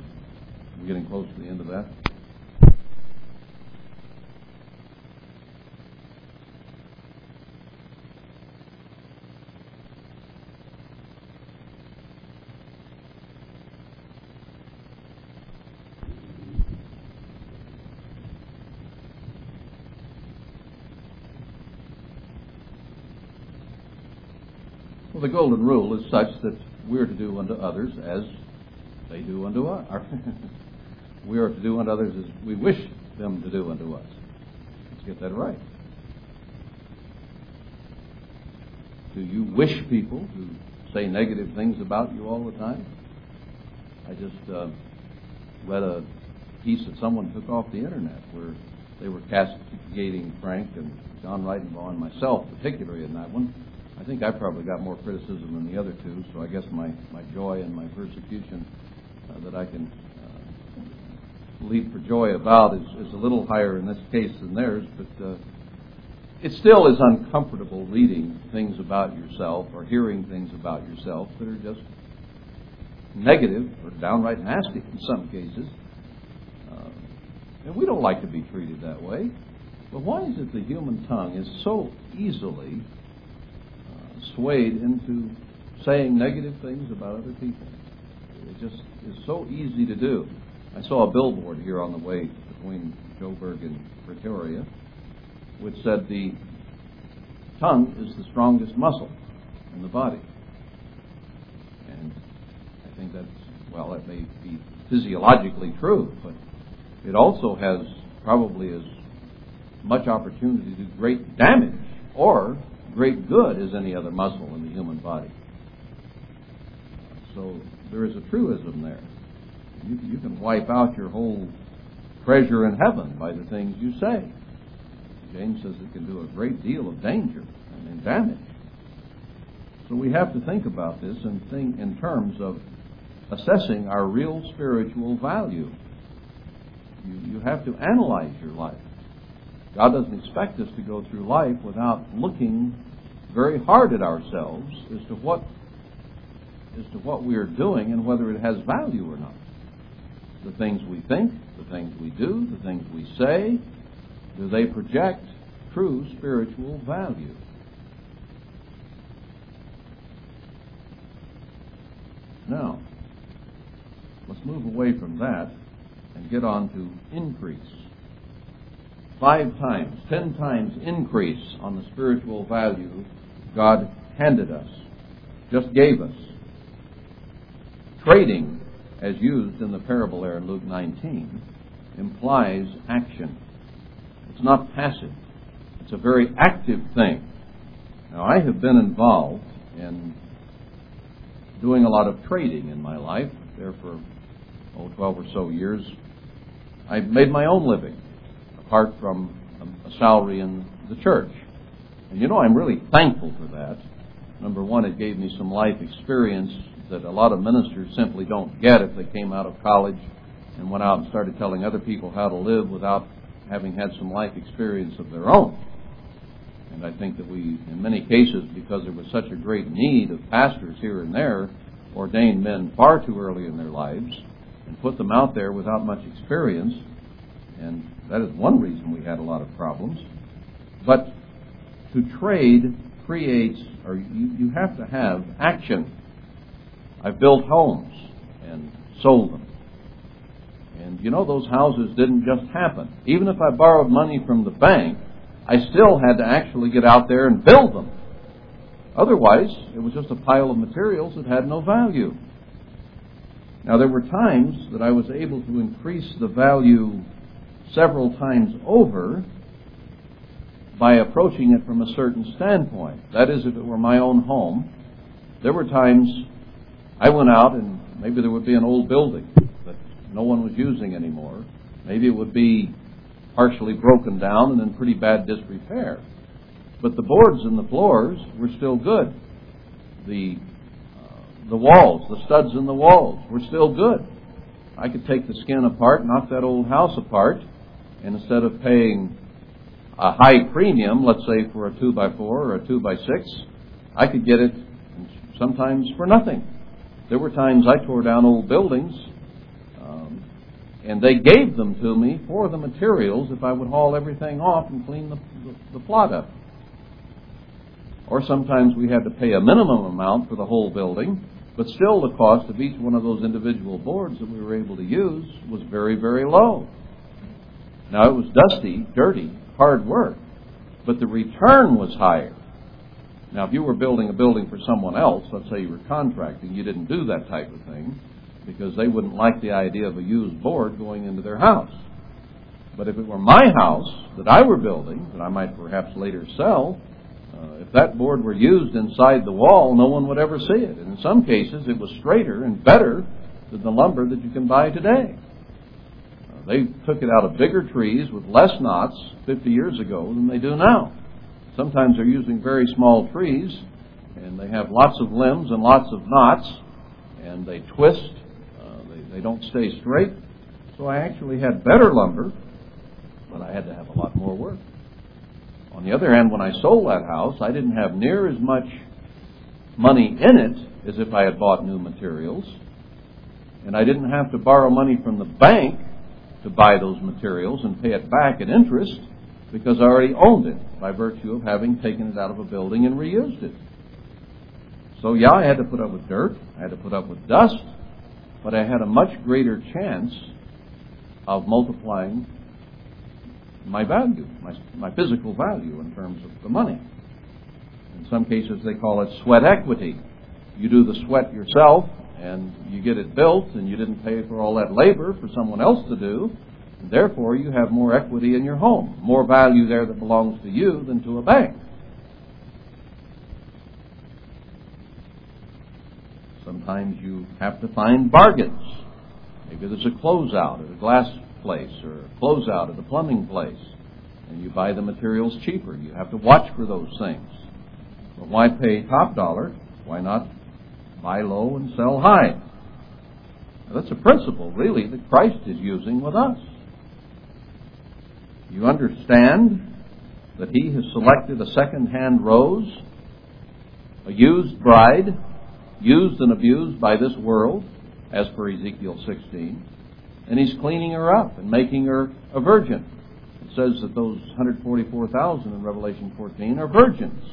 we're getting close to the end of that. The golden rule is such that we're to do unto others as they do unto us. we are to do unto others as we wish them to do unto us. Let's get that right. Do you wish people to say negative things about you all the time? I just uh, read a piece that someone took off the internet where they were castigating Frank and John Ritenbaugh and myself, particularly in that one I think I probably got more criticism than the other two, so I guess my, my joy and my persecution uh, that I can uh, leap for joy about is, is a little higher in this case than theirs, but uh, it still is uncomfortable reading things about yourself or hearing things about yourself that are just negative or downright nasty in some cases. And we don't like to be treated that way. But why is it the human tongue is so easily uh, swayed into saying negative things about other people? It just is so easy to do. I saw a billboard here on the way between Joburg and Pretoria, which said the tongue is the strongest muscle in the body. And I think that's, well, that may be physiologically true, but it also has probably as much opportunity to do great damage or great good as any other muscle in the human body. So there is a truism there. You, you can wipe out your whole treasure in heaven by the things you say. James says it can do a great deal of danger and damage. So we have to think about this and think in terms of assessing our real spiritual value. You, you have to analyze your life. God doesn't expect us to go through life without looking very hard at ourselves as to what as to what we are doing and whether it has value or not. The things we think, the things we do, the things we say, do they project true spiritual value? Now, let's move away from that and get on to increase. Five times, ten times increase on the spiritual value God handed us, just gave us. Trading, as used in the parable there in Luke 19, implies action. It's not passive. It's a very active thing. Now, I have been involved in doing a lot of trading in my life, there for, oh, 12 or so years. I've made my own living, apart from a salary in the church. And you know, I'm really thankful for that. Number one, it gave me some life experience that a lot of ministers simply don't get if they came out of college and went out and started telling other people how to live without having had some life experience of their own. And I think that we, in many cases, because there was such a great need of pastors here and there, ordained men far too early in their lives and put them out there without much experience. And that is one reason we had a lot of problems. But to trade creates, or you, you have to have action. I've built homes and sold them. And you know, those houses didn't just happen. Even if I borrowed money from the bank, I still had to actually get out there and build them. Otherwise, it was just a pile of materials that had no value. Now, there were times that I was able to increase the value several times over by approaching it from a certain standpoint. That is, if it were my own home, there were times I went out and maybe there would be an old building that no one was using anymore. Maybe it would be partially broken down and in pretty bad disrepair. But the boards and the floors were still good. The uh, the walls, the studs in the walls were still good. I could take the skin apart, knock that old house apart, instead of paying a high premium, let's say for a two by four or a two by six, I could get it sometimes for nothing. There were times I tore down old buildings um, and they gave them to me for the materials if I would haul everything off and clean the, the, the plot up. Or sometimes we had to pay a minimum amount for the whole building, but still the cost of each one of those individual boards that we were able to use was very, very low. Now it was dusty, dirty, hard work, but the return was higher. Now if you were building a building for someone else, let's say you were contracting, you didn't do that type of thing because they wouldn't like the idea of a used board going into their house. But if it were my house that I were building, that I might perhaps later sell, uh, if that board were used inside the wall, no one would ever see it. And in some cases, it was straighter and better than the lumber that you can buy today. Uh, they took it out of bigger trees with less knots 50 years ago than they do now. Sometimes they're using very small trees, and they have lots of limbs and lots of knots, and they twist they don't stay straight. So I actually had better lumber, but I had to have a lot more work. On the other hand, when I sold that house, I didn't have near as much money in it as if I had bought new materials. And I didn't have to borrow money from the bank to buy those materials and pay it back at interest because I already owned it by virtue of having taken it out of a building and reused it. So, yeah, I had to put up with dirt, I had to put up with dust, but I had a much greater chance of multiplying my value, my, my physical value in terms of the money. In some cases, they call it sweat equity. You do the sweat yourself, and you get it built, and you didn't pay for all that labor for someone else to do. Therefore, you have more equity in your home, more value there that belongs to you than to a bank. Sometimes you have to find bargains. Maybe there's a closeout at a glass place or a closeout at a plumbing place, and you buy the materials cheaper. You have to watch for those things. But why pay top dollar? Why not buy low and sell high? Now, that's a principle, really, that Christ is using with us. You understand that He has selected a second hand rose, a used bride, used and abused by this world, as per Ezekiel 16, and He's cleaning her up and making her a virgin. It says that those 144,000 in Revelation 14 are virgins.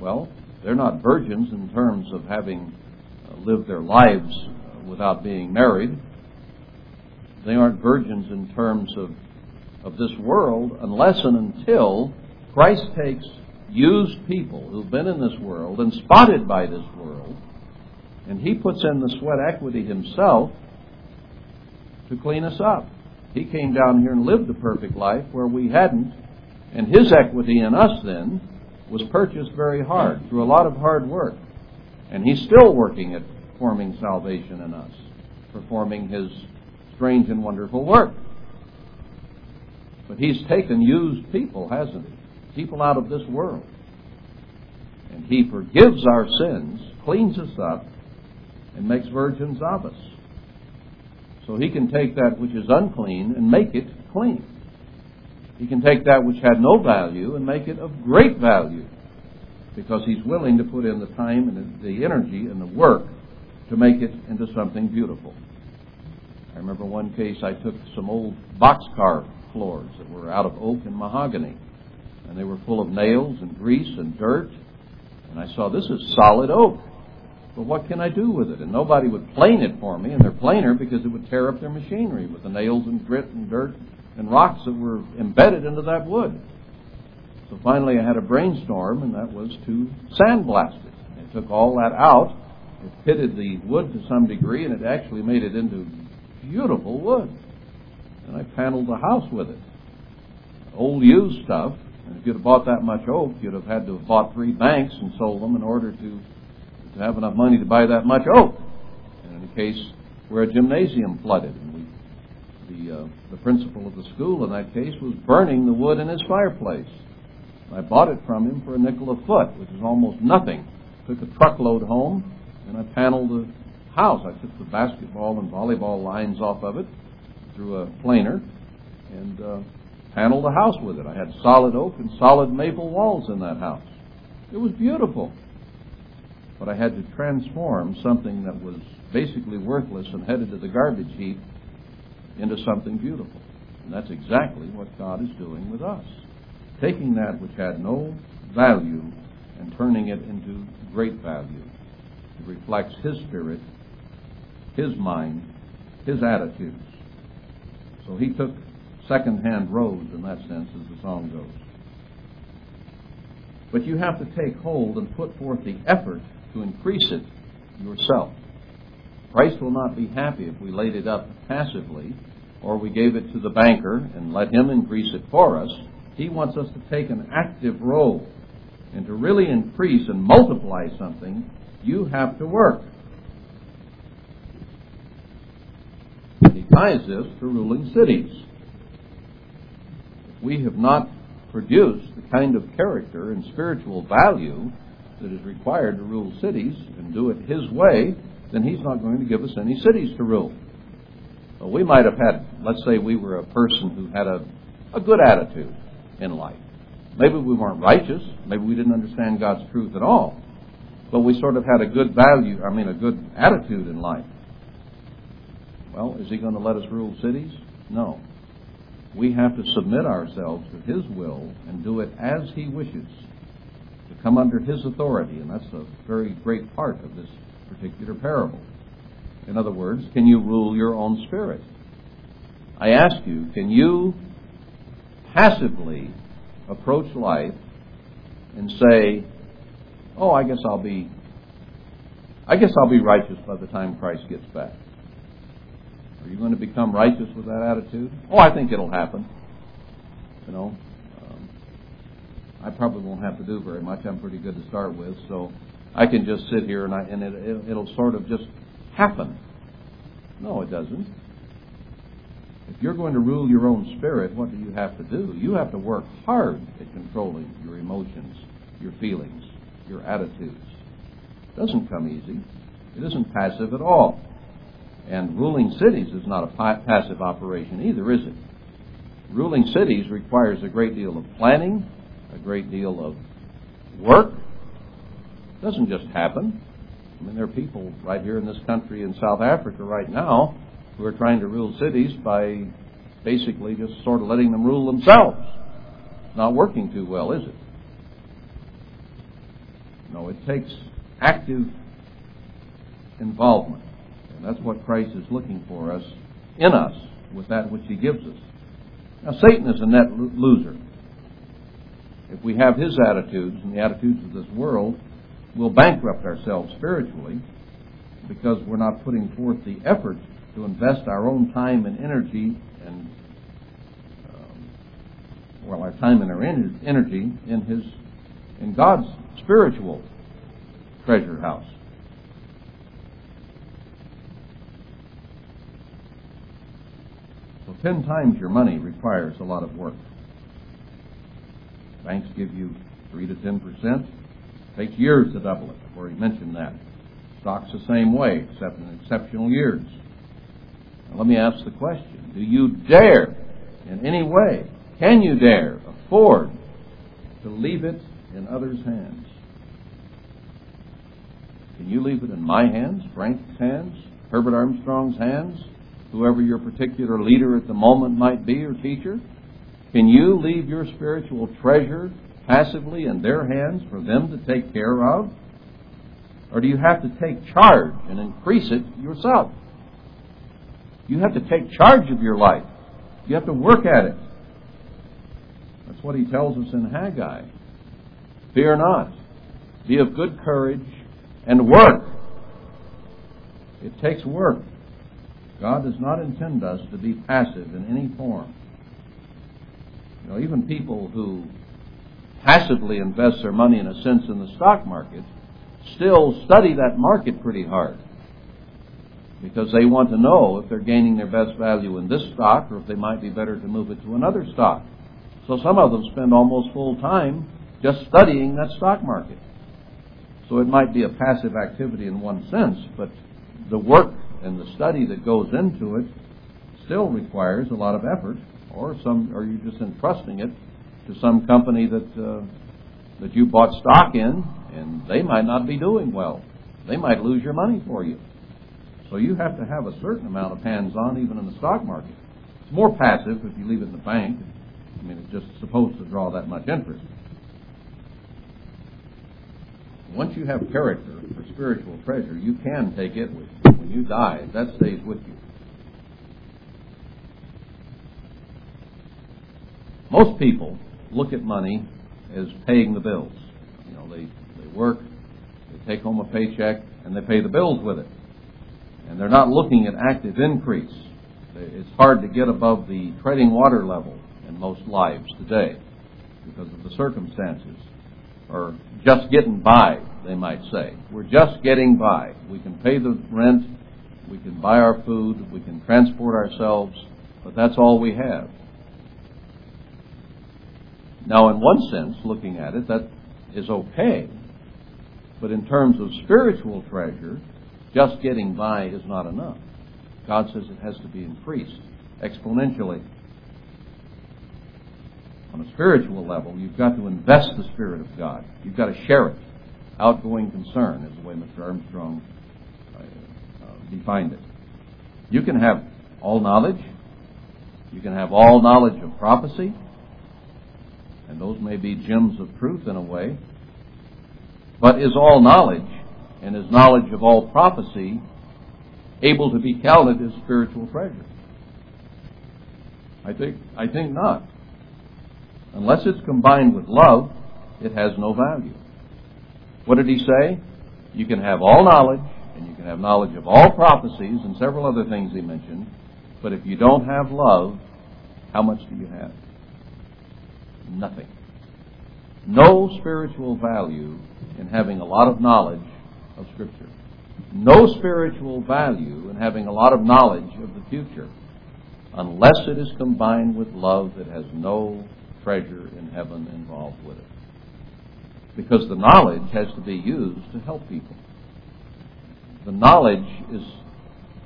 Well, they're not virgins in terms of having uh, lived their lives without being married. They aren't virgins in terms of, of this world unless and until Christ takes used people who've been in this world and spotted by this world, and He puts in the sweat equity Himself to clean us up. He came down here and lived a perfect life where we hadn't, and His equity in us then was purchased very hard through a lot of hard work. And He's still working at forming salvation in us, performing His strange and wonderful work. But He's taken used people, hasn't He? People out of this world. And He forgives our sins, cleans us up, and makes virgins of us. So He can take that which is unclean and make it clean. He can take that which had no value and make it of great value because he's willing to put in the time and the energy and the work to make it into something beautiful. I remember one case I took some old boxcar floors that were out of oak and mahogany, and they were full of nails and grease and dirt, and I saw this is solid oak. But what can I do with it? And nobody would plane it for me, and they're planer because it would tear up their machinery with the nails and grit and dirt and rocks that were embedded into that wood. So finally, I had a brainstorm, and that was to sandblast it. It took all that out. It pitted the wood to some degree, and it actually made it into beautiful wood. And I paneled the house with it. Old used stuff. And if you'd have bought that much oak, you'd have had to have bought three banks and sold them in order to, to have enough money to buy that much oak. And in a case where a gymnasium flooded, and we the, uh, the principal of the school in that case was burning the wood in his fireplace. I bought it from him for a nickel a foot, which is almost nothing. Took a truckload home, and I paneled the house. I took the basketball and volleyball lines off of it through a planer and uh, paneled the house with it. I had solid oak and solid maple walls in that house. It was beautiful. But I had to transform something that was basically worthless and headed to the garbage heap into something beautiful. And that's exactly what God is doing with us. Taking that which had no value and turning it into great value. It reflects His spirit, His mind, His attitudes. So He took second-hand rose in that sense, as the song goes. But you have to take hold and put forth the effort to increase it yourself. Christ will not be happy if we laid it up passively or we gave it to the banker and let him increase it for us. He wants us to take an active role. And to really increase and multiply something, you have to work. He ties this to ruling cities. We have not produced the kind of character and spiritual value that is required to rule cities and do it His way, then He's not going to give us any cities to rule. Well, we might have had, let's say we were a person who had a, a good attitude in life. Maybe we weren't righteous. Maybe we didn't understand God's truth at all. But we sort of had a good value, I mean, a good attitude in life. Well, is he going to let us rule cities? No. We have to submit ourselves to his will and do it as he wishes, to come under his authority, and that's a very great part of this particular parable. In other words, can you rule your own spirit? I ask you, can you passively approach life and say, "Oh, I guess I'll be I guess I'll be righteous by the time Christ gets back." Are you going to become righteous with that attitude? Oh, I think it'll happen. You know, um, I probably won't have to do very much. I'm pretty good to start with, so I can just sit here and, I, and it, it, it'll sort of just happen. No, it doesn't. If you're going to rule your own spirit, what do you have to do? You have to work hard at controlling your emotions, your feelings, your attitudes. It doesn't come easy. It isn't passive at all. And ruling cities is not a passive operation either, is it? Ruling cities requires a great deal of planning, a great deal of work. It doesn't just happen. I mean, there are people right here in this country in South Africa right now who are trying to rule cities by basically just sort of letting them rule themselves. Not working too well, is it? No, it takes active involvement. And that's what Christ is looking for us, in us, with that which He gives us. Now, Satan is a net loser. If we have his attitudes and the attitudes of this world, we'll bankrupt ourselves spiritually because we're not putting forth the effort to invest our own time and energy and um, well, our time and our energy in His in God's spiritual treasure house. So ten times your money requires a lot of work. Banks give you three to ten percent. Takes years to double it. I've already mentioned that. Stocks the same way, except in exceptional years. Now let me ask the question. Do you dare in any way, can you dare afford to leave it in others' hands? Can you leave it in my hands, Frank's hands, Herbert Armstrong's hands, whoever your particular leader at the moment might be or teacher? Can you leave your spiritual treasure passively in their hands for them to take care of? Or do you have to take charge and increase it yourself? You have to take charge of your life. You have to work at it. That's what he tells us in Haggai. Fear not. Be of good courage and work. It takes work. God does not intend us to be passive in any form. You know, even people who passively invest their money in a sense in the stock market still study that market pretty hard because they want to know if they're gaining their best value in this stock or if they might be better to move it to another stock. So some of them spend almost full time just studying that stock market. So it might be a passive activity in one sense, but the work and the study that goes into it still requires a lot of effort, or some, or you're just entrusting it to some company that uh, that you bought stock in, and they might not be doing well. They might lose your money for you. So you have to have a certain amount of hands-on even in the stock market. It's more passive if you leave it in the bank. I mean, it's just supposed to draw that much interest. Once you have character for spiritual treasure, you can take it with you. When you die, that stays with you. Most people look at money as paying the bills. You know, they, they work, they take home a paycheck, and they pay the bills with it and they're not looking at active increase. It's hard to get above the treading water level in most lives today because of the circumstances, or just getting by, they might say. We're just getting by. We can pay the rent, we can buy our food, we can transport ourselves, but that's all we have. Now, in one sense, looking at it, that is okay. But in terms of spiritual treasure, just getting by is not enough. God says it has to be increased exponentially. On a spiritual level, you've got to invest the Spirit of God. You've got to share it. Outgoing concern is the way Mr. Armstrong uh, uh, defined it. You can have all knowledge. You can have all knowledge of prophecy. And those may be gems of truth in a way. But is all knowledge and is knowledge of all prophecy able to be counted as spiritual treasure? I think, I think not. Unless it's combined with love, it has no value. What did he say? You can have all knowledge, and you can have knowledge of all prophecies and several other things he mentioned, but if you don't have love, how much do you have? Nothing. No spiritual value in having a lot of knowledge of Scripture. No spiritual value in having a lot of knowledge of the future unless it is combined with love that has no treasure in heaven involved with it. Because the knowledge has to be used to help people. The knowledge is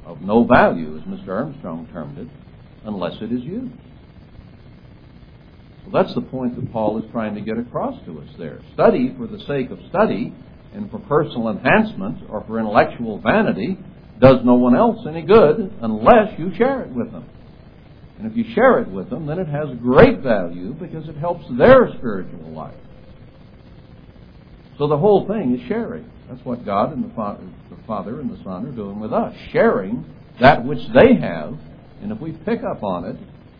of no value, as Mr. Armstrong termed it, unless it is used. Well, that's the point that Paul is trying to get across to us there. Study for the sake of study and for personal enhancement or for intellectual vanity does no one else any good unless you share it with them. And if you share it with them, then it has great value because it helps their spiritual life. So the whole thing is sharing. That's what God and the Father, the Father and the Son are doing with us, sharing that which they have. And if we pick up on it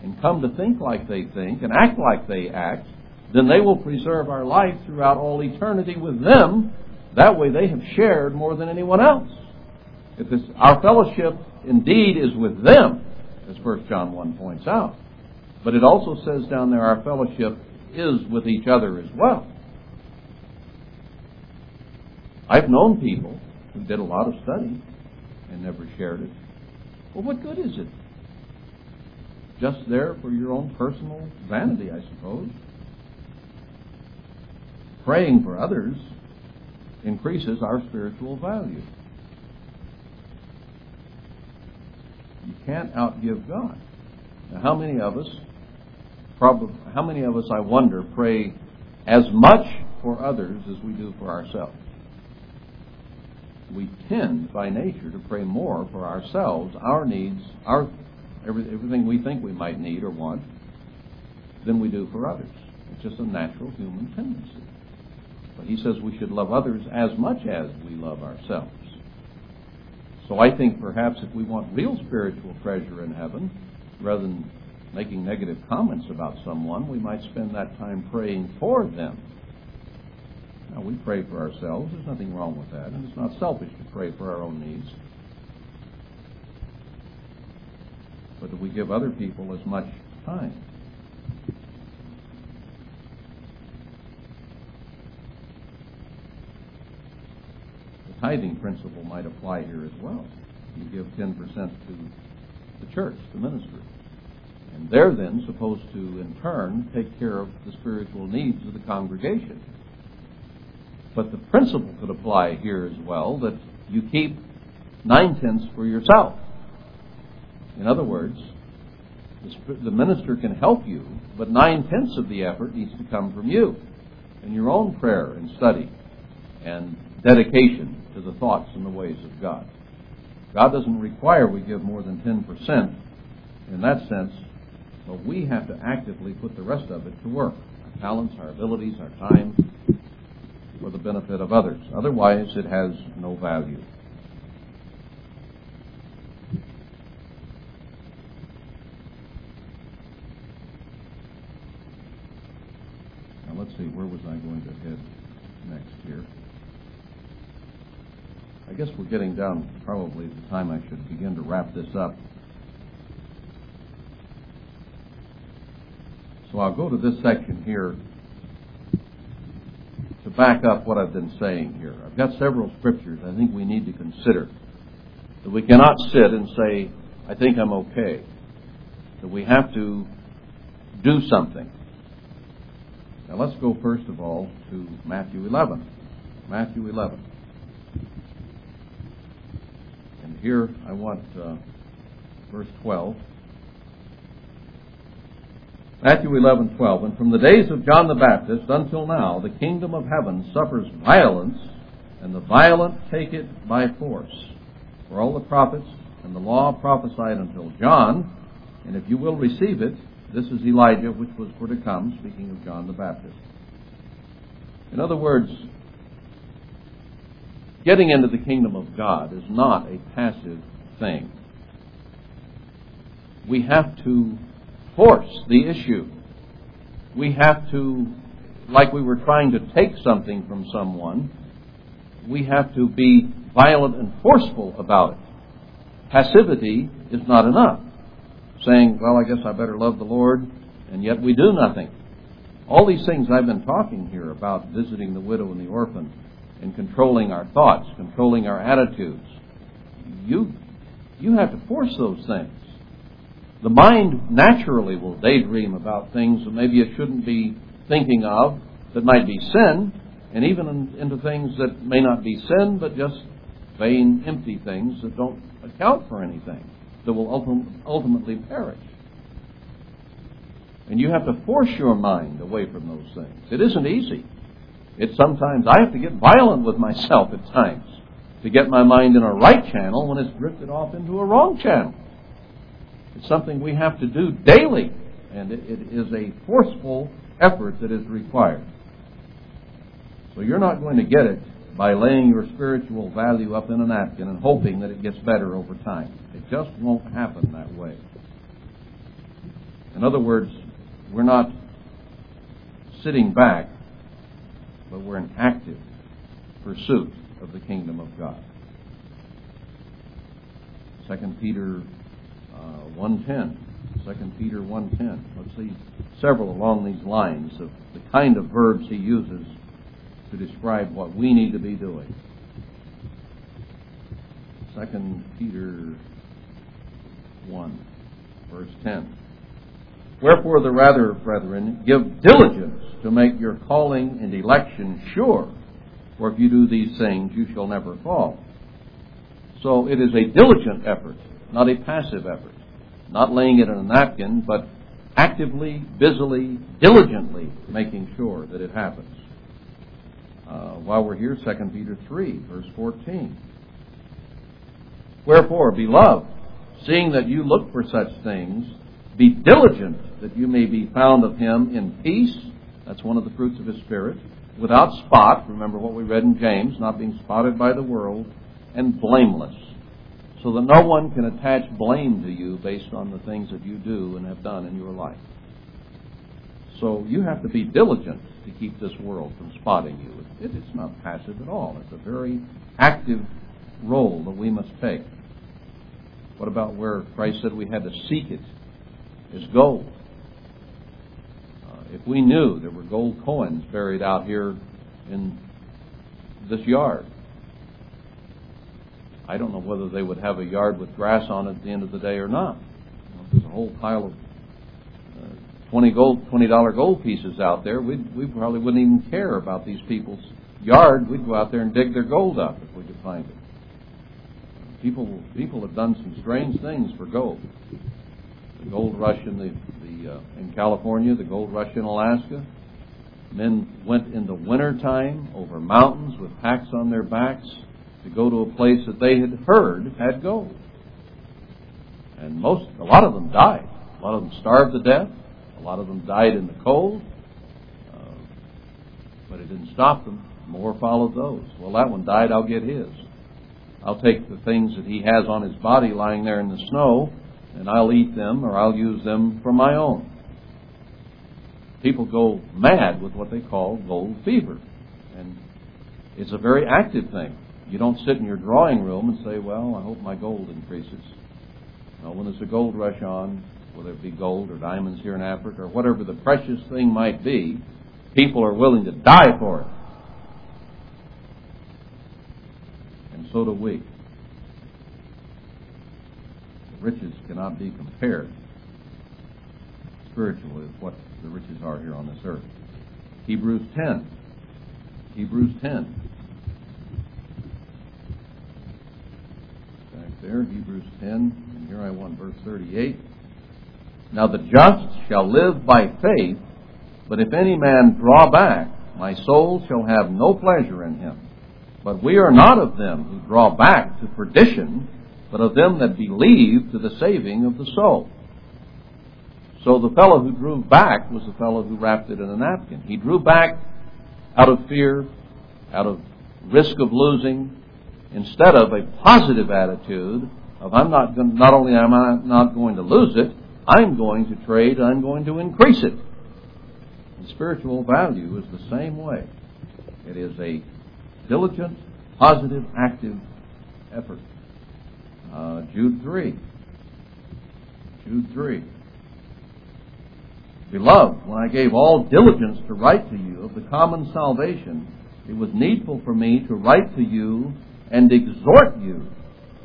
and come to think like they think and act like they act, then they will preserve our life throughout all eternity with them. That way they have shared more than anyone else. If this, our fellowship indeed is with them, as 1 John 1 points out. But it also says down there our fellowship is with each other as well. I've known people who did a lot of study and never shared it. Well, what good is it? Just there for your own personal vanity, I suppose. Praying for others increases our spiritual value. You can't outgive God. Now, how many of us, probably, how many of us, I wonder, pray as much for others as we do for ourselves? We tend, by nature, to pray more for ourselves, our needs, our everything we think we might need or want, than we do for others. It's just a natural human tendency. But he says we should love others as much as we love ourselves. So I think perhaps if we want real spiritual treasure in heaven, rather than making negative comments about someone, we might spend that time praying for them. Now, we pray for ourselves. There's nothing wrong with that, and it's not selfish to pray for our own needs. But do we give other people as much time? The tithing principle might apply here as well. You give 10% to the church, the ministry. And they're then supposed to, in turn, take care of the spiritual needs of the congregation. But the principle could apply here as well that you keep nine tenths for yourself. In other words, the minister can help you, but nine tenths of the effort needs to come from you and your own prayer and study and dedication to the thoughts and the ways of God. God doesn't require we give more than 10% in that sense, but we have to actively put the rest of it to work our talents, our abilities, our time for the benefit of others. Otherwise, it has no value. Now, let's see, where was I going to head next here? I guess we're getting down probably the time I should begin to wrap this up. So I'll go to this section here to back up what I've been saying here. I've got several scriptures I think we need to consider. That we cannot sit and say, I think I'm okay. That we have to do something. Now let's go first of all to Matthew 11. Matthew 11. And here I want uh, verse 12. Matthew 11:12 And from the days of John the Baptist until now the kingdom of heaven suffers violence and the violent take it by force. For all the prophets and the law prophesied until John, and if you will receive it, this is Elijah which was for to come, speaking of John the Baptist. In other words, getting into the kingdom of God is not a passive thing. We have to force the issue. We have to, like we were trying to take something from someone, we have to be violent and forceful about it. Passivity is not enough. Saying, well, I guess I better love the Lord, and yet we do nothing. All these things I've been talking here about visiting the widow and the orphan, and controlling our thoughts, controlling our attitudes, you, you have to force those things. The mind naturally will daydream about things that maybe it shouldn't be thinking of that might be sin, and even into things that may not be sin, but just vain, empty things that don't account for anything, that will ultimately perish. And you have to force your mind away from those things. It isn't easy. It's sometimes, I have to get violent with myself at times to get my mind in a right channel when it's drifted off into a wrong channel. It's something we have to do daily, and it, it is a forceful effort that is required. So you're not going to get it by laying your spiritual value up in a napkin and hoping that it gets better over time. It just won't happen that way. In other words, we're not sitting back, but we're in active pursuit of the kingdom of God. 2 Peter uh, 1.10. 2 Peter 1.10. Let's see several along these lines of the kind of verbs he uses to describe what we need to be doing. 2 Peter 1, verse 10. Wherefore the rather, brethren, give diligence to make your calling and election sure. For if you do these things, you shall never fall. So it is a diligent effort, not a passive effort. Not laying it in a napkin, but actively, busily, diligently making sure that it happens. Uh, while we're here, 2 Peter 3, verse 14. Wherefore, beloved, seeing that you look for such things, be diligent that you may be found of him in peace. That's one of the fruits of his Spirit. Without spot. Remember what we read in James, not being spotted by the world. And blameless. So that no one can attach blame to you based on the things that you do and have done in your life. So you have to be diligent to keep this world from spotting you. It, it's not passive at all. It's a very active role that we must take. What about where Christ said we had to seek it as gold? Uh, if we knew there were gold coins buried out here in this yard, I don't know whether they would have a yard with grass on it at the end of the day or not. There's a whole pile of twenty gold twenty dollar gold pieces out there, we we probably wouldn't even care about these people's yard. We'd go out there and dig their gold up if we could find it. People people have done some strange things for gold. The gold rush in the the uh, in California, the gold rush in Alaska. Men went in the winter time over mountains with packs on their backs to go to a place that they had heard had gold. And most, a lot of them died. A lot of them starved to death. A lot of them died in the cold, uh, but it didn't stop them. More followed those. Well, that one died, I'll get his. I'll take the things that he has on his body lying there in the snow, and I'll eat them or I'll use them for my own. People go mad with what they call gold fever. And it's a very active thing. You don't sit in your drawing room and say, well, I hope my gold increases. No, when there's a gold rush on, whether it be gold or diamonds here in Africa or whatever the precious thing might be, people are willing to die for it. So do we. The riches cannot be compared spiritually with what the riches are here on this earth. Hebrews 10. Hebrews 10. Back there, Hebrews 10, and here I want verse 38. Now the just shall live by faith, but if any man draw back, my soul shall have no pleasure in him. But we are not of them who draw back to perdition, but of them that believe to the saving of the soul. So the fellow who drew back was the fellow who wrapped it in a napkin. He drew back out of fear, out of risk of losing, instead of a positive attitude of I'm not not only am I not going to lose it, I'm going to trade, I'm going to increase it. And spiritual value is the same way. It is a diligent, positive, active effort. Uh, Jude 3. Jude 3. Beloved, when I gave all diligence to write to you of the common salvation, it was needful for me to write to you and exhort you.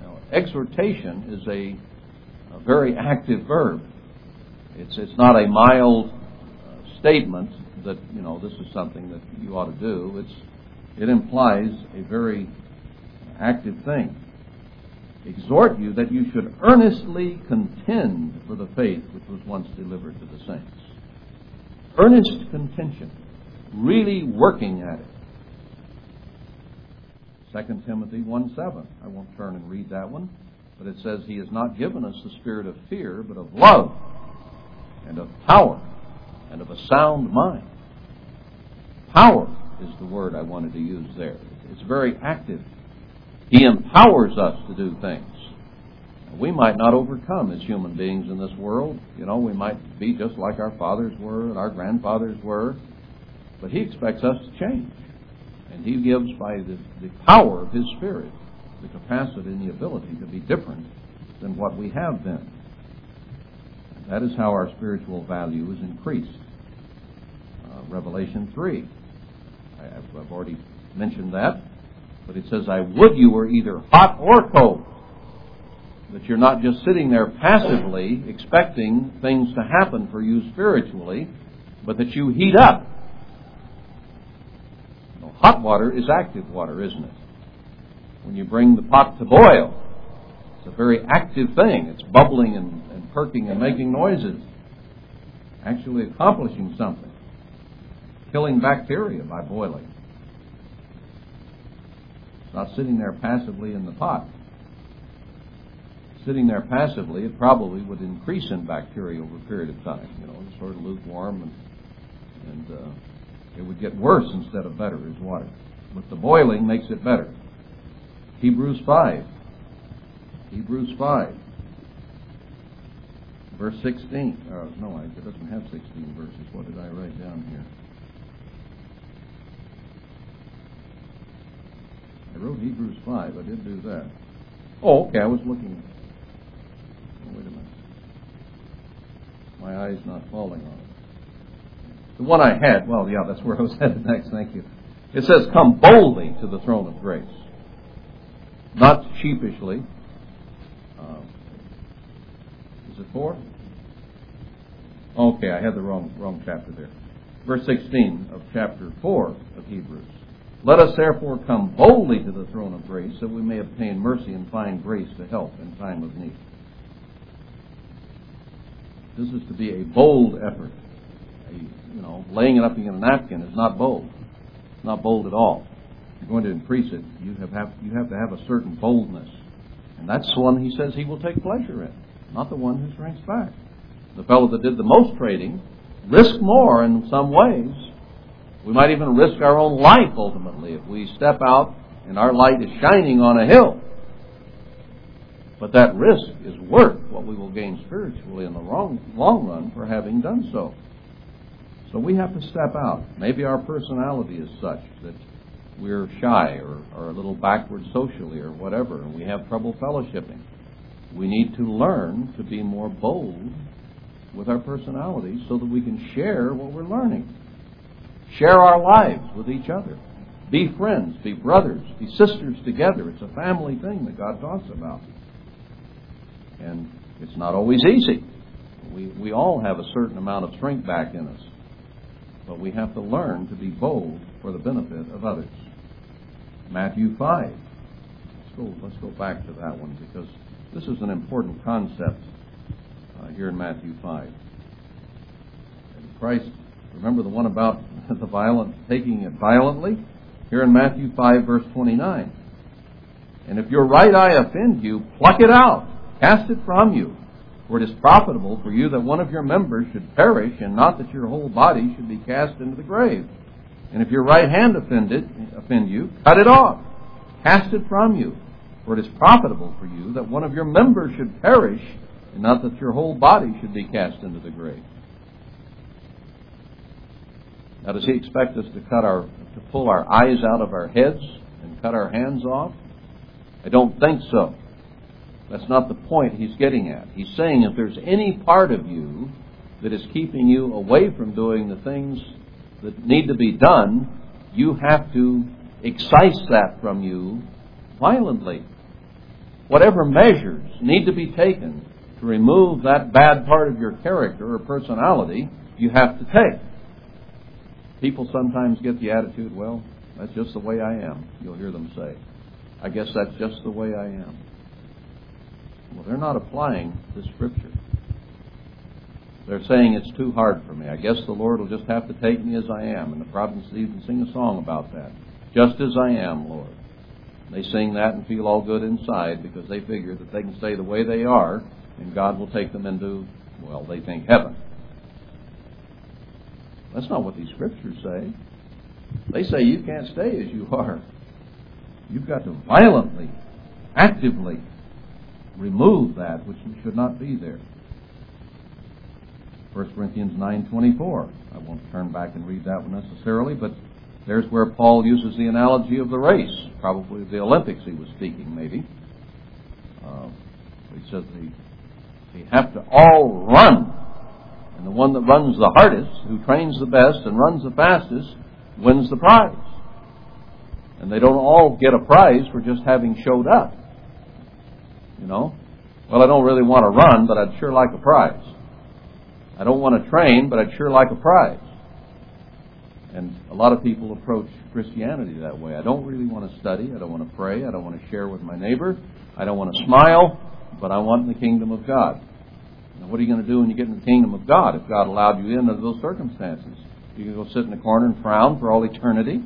Now, exhortation is a, a, very active verb. It's, it's not a mild uh, statement that, you know, this is something that you ought to do. It's, it implies a very active thing. Exhort you that you should earnestly contend for the faith which was once delivered to the saints earnest contention, really working at it. 2 Timothy 1 7. I won't turn and read that one, but it says, He has not given us the spirit of fear, but of love, and of power, and of a sound mind. Power is the word I wanted to use there. It's very active. He empowers us to do things we might not overcome as human beings in this world. You know, we might be just like our fathers were and our grandfathers were. But He expects us to change. And He gives by the, the power of His Spirit the capacity and the ability to be different than what we have been. That is how our spiritual value is increased. Uh, Revelation 3. I've already mentioned that. But it says, I would you were either hot or cold. That you're not just sitting there passively expecting things to happen for you spiritually, but that you heat up. Hot water is active water, isn't it? When you bring the pot to boil, it's a very active thing. It's bubbling and, and perking and making noises, actually accomplishing something, killing bacteria by boiling. It's not sitting there passively in the pot sitting there passively, it probably would increase in bacteria over a period of time. You know, sort of lukewarm, and, and uh, it would get worse instead of better as water. But the boiling makes it better. Hebrews 5. Hebrews 5. Verse 16. Uh, no, it doesn't have 16 verses. What did I write down here? I wrote Hebrews 5. I did do that. Oh, okay. I was looking Wait a minute. My eye's not falling on it. The one I had, well, yeah, that's where I was headed next. Thank you. It says, Come boldly to the throne of grace. Not sheepishly. Um, is it four? Okay, I had the wrong, wrong chapter there. Verse 16 of chapter 4 of Hebrews. Let us therefore come boldly to the throne of grace that we may obtain mercy and find grace to help in time of need. This is to be a bold effort. A, you know, laying it up in a napkin is not bold. It's Not bold at all. You're going to increase it, you have, have you have to have a certain boldness. And that's the one he says he will take pleasure in, not the one who shrinks back. The fellow that did the most trading risked more in some ways. We might even risk our own life ultimately if we step out and our light is shining on a hill. But that risk is worth what we will gain spiritually in the long, long run for having done so. So we have to step out. Maybe our personality is such that we're shy or, or a little backward socially or whatever, and we have trouble fellowshipping. We need to learn to be more bold with our personality so that we can share what we're learning. Share our lives with each other. Be friends, be brothers, be sisters together. It's a family thing that God talks about. And it's not always easy. We, we all have a certain amount of shrink back in us. But we have to learn to be bold for the benefit of others. Matthew 5. Let's go, let's go back to that one because this is an important concept uh, here in Matthew 5. And Christ, remember the one about the violent, taking it violently? Here in Matthew 5, verse 29. And if your right eye offend you, pluck it out, cast it from you. For it is profitable for you that one of your members should perish, and not that your whole body should be cast into the grave. And if your right hand offend, it, offend you, cut it off, cast it from you. For it is profitable for you that one of your members should perish, and not that your whole body should be cast into the grave. Now, does he expect us to cut our, to pull our eyes out of our heads and cut our hands off? I don't think so. That's not the point he's getting at. He's saying if there's any part of you that is keeping you away from doing the things that need to be done, you have to excise that from you violently. Whatever measures need to be taken to remove that bad part of your character or personality, you have to take. People sometimes get the attitude, well, that's just the way I am. You'll hear them say. I guess that's just the way I am. Well, they're not applying the scripture. They're saying it's too hard for me. I guess the Lord will just have to take me as I am. And the prophets even sing a song about that. Just as I am, Lord. They sing that and feel all good inside because they figure that they can stay the way they are and God will take them into, well, they think heaven. That's not what these scriptures say. They say you can't stay as you are. You've got to violently, actively remove that which should not be there. 1 Corinthians 9.24. I won't turn back and read that one necessarily, but there's where Paul uses the analogy of the race. Probably the Olympics he was speaking, maybe. Uh, he says they, they have to all run. And the one that runs the hardest, who trains the best and runs the fastest, wins the prize. And they don't all get a prize for just having showed up. You know? Well, I don't really want to run, but I'd sure like a prize. I don't want to train, but I'd sure like a prize. And a lot of people approach Christianity that way. I don't really want to study. I don't want to pray. I don't want to share with my neighbor. I don't want to smile, but I want the kingdom of God. Now, what are you going to do when you get in the kingdom of God if God allowed you in under those circumstances? You can go sit in a corner and frown for all eternity?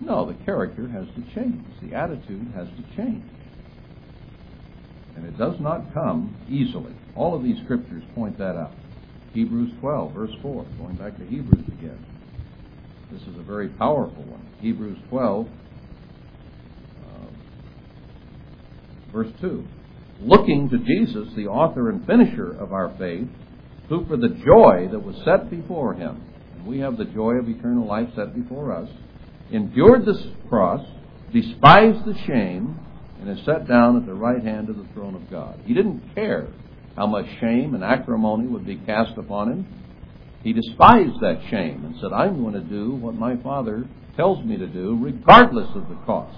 No, the character has to change. The attitude has to change. And it does not come easily. All of these scriptures point that out. Hebrews 12, verse 4, going back to Hebrews again. This is a very powerful one. Hebrews 12, uh, verse 2. Looking to Jesus, the author and finisher of our faith, who for the joy that was set before him, and we have the joy of eternal life set before us, endured this cross, despised the shame, and is set down at the right hand of the throne of God. He didn't care how much shame and acrimony would be cast upon him. He despised that shame and said, I'm going to do what my Father tells me to do, regardless of the cost.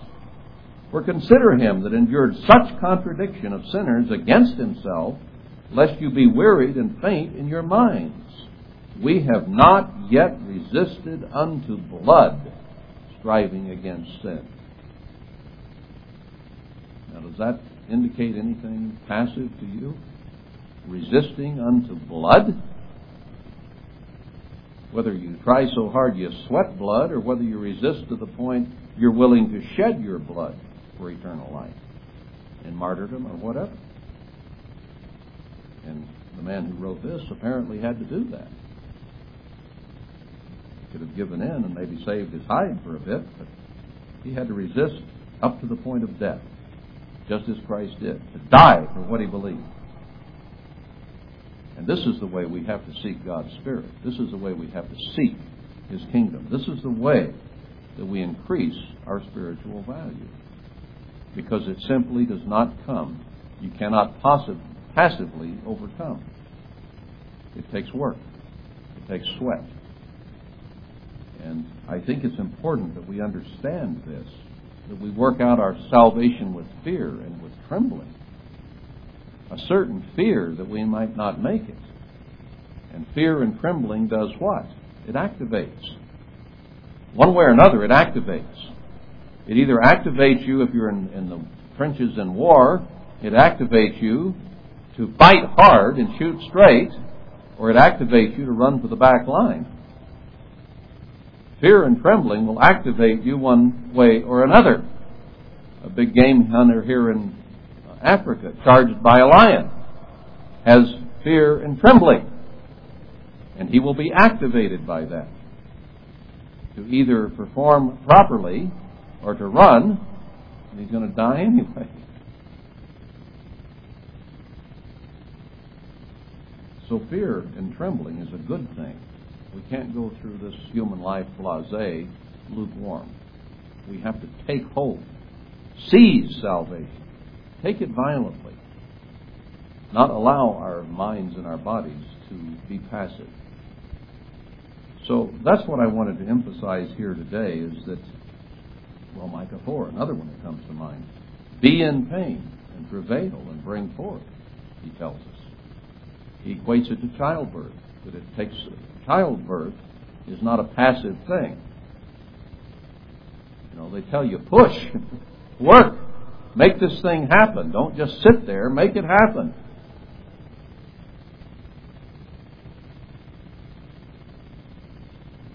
For consider him that endured such contradiction of sinners against himself, lest you be wearied and faint in your minds. We have not yet resisted unto blood, striving against sin. Now, does that indicate anything passive to you? Resisting unto blood? Whether you try so hard you sweat blood, or whether you resist to the point you're willing to shed your blood for eternal life in martyrdom or whatever. And the man who wrote this apparently had to do that. He could have given in and maybe saved his hide for a bit, but he had to resist up to the point of death just as Christ did, to die for what he believed. And this is the way we have to seek God's Spirit. This is the way we have to seek His kingdom. This is the way that we increase our spiritual value. Because it simply does not come. You cannot possibly, passively overcome. It takes work. It takes sweat. And I think it's important that we understand this that we work out our salvation with fear and with trembling. A certain fear that we might not make it. And fear and trembling does what? It activates. One way or another, it activates. It either activates you if you're in, in the trenches in war, it activates you to fight hard and shoot straight, or it activates you to run for the back line. Fear and trembling will activate you one way or another. a big game hunter here in Africa, charged by a lion, has fear and trembling. And he will be activated by that to either perform properly or to run, and he's going to die anyway. So fear and trembling is a good thing. We can't go through this human life blase, lukewarm. We have to take hold, seize salvation, take it violently, not allow our minds and our bodies to be passive. So that's what I wanted to emphasize here today is that, well, Micah 4, another one that comes to mind. Be in pain and travail and bring forth, he tells us. He equates it to childbirth, that it takes childbirth is not a passive thing. You know, they tell you push, work, make this thing happen. Don't just sit there, make it happen.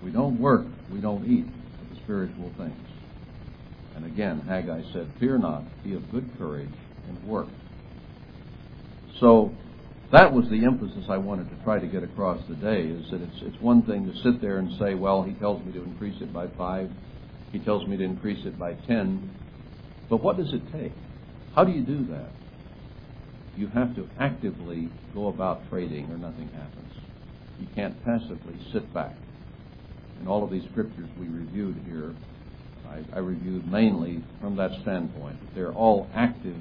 We don't work, we don't eat the spiritual things. And again, Haggai said, Fear not, be of good courage, and work. So that was the emphasis I wanted to try to get across today is that it's, it's one thing to sit there and say, well, he tells me to increase it by five, he tells me to increase it by ten. But what does it take? How do you do that? You have to actively go about trading or nothing happens. You can't passively sit back. In all of these scriptures we reviewed here, I, I reviewed mainly from that standpoint. They're all active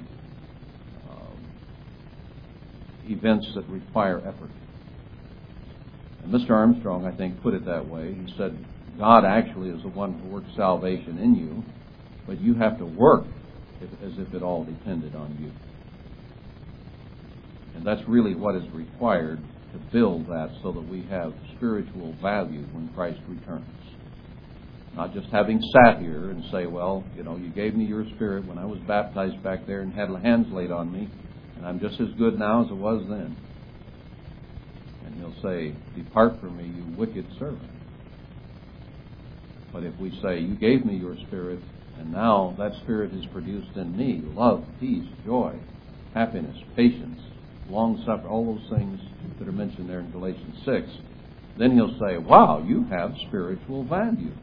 um, events that require effort. And Mr. Armstrong, I think, put it that way. He said, God actually is the one who works salvation in you, but you have to work as if it all depended on you. And that's really what is required to build that so that we have spiritual value when Christ returns. Not just having sat here and say, well, you know, you gave me your spirit when I was baptized back there and had hands laid on me. And I'm just as good now as I was then. And he'll say, Depart from me, you wicked servant. But if we say, You gave me your spirit, and now that spirit is produced in me love, peace, joy, happiness, patience, long suffering, all those things that are mentioned there in Galatians 6, then he'll say, Wow, you have spiritual value.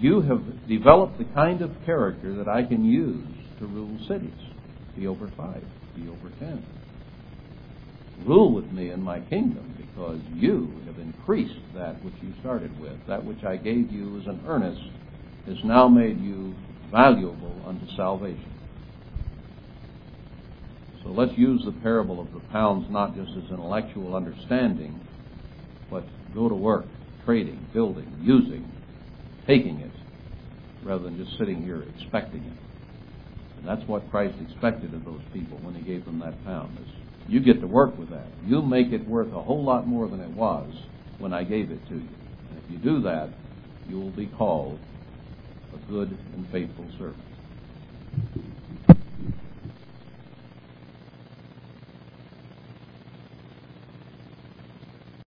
You have developed the kind of character that I can use to rule cities. Be over five be over ten. Rule with me in my kingdom because you have increased that which you started with. That which I gave you as an earnest has now made you valuable unto salvation. So let's use the parable of the pounds not just as intellectual understanding, but go to work, trading, building, using, taking it, rather than just sitting here expecting it. And that's what Christ expected of those people when he gave them that pound. Is you get to work with that. You make it worth a whole lot more than it was when I gave it to you. And if you do that, you will be called a good and faithful servant.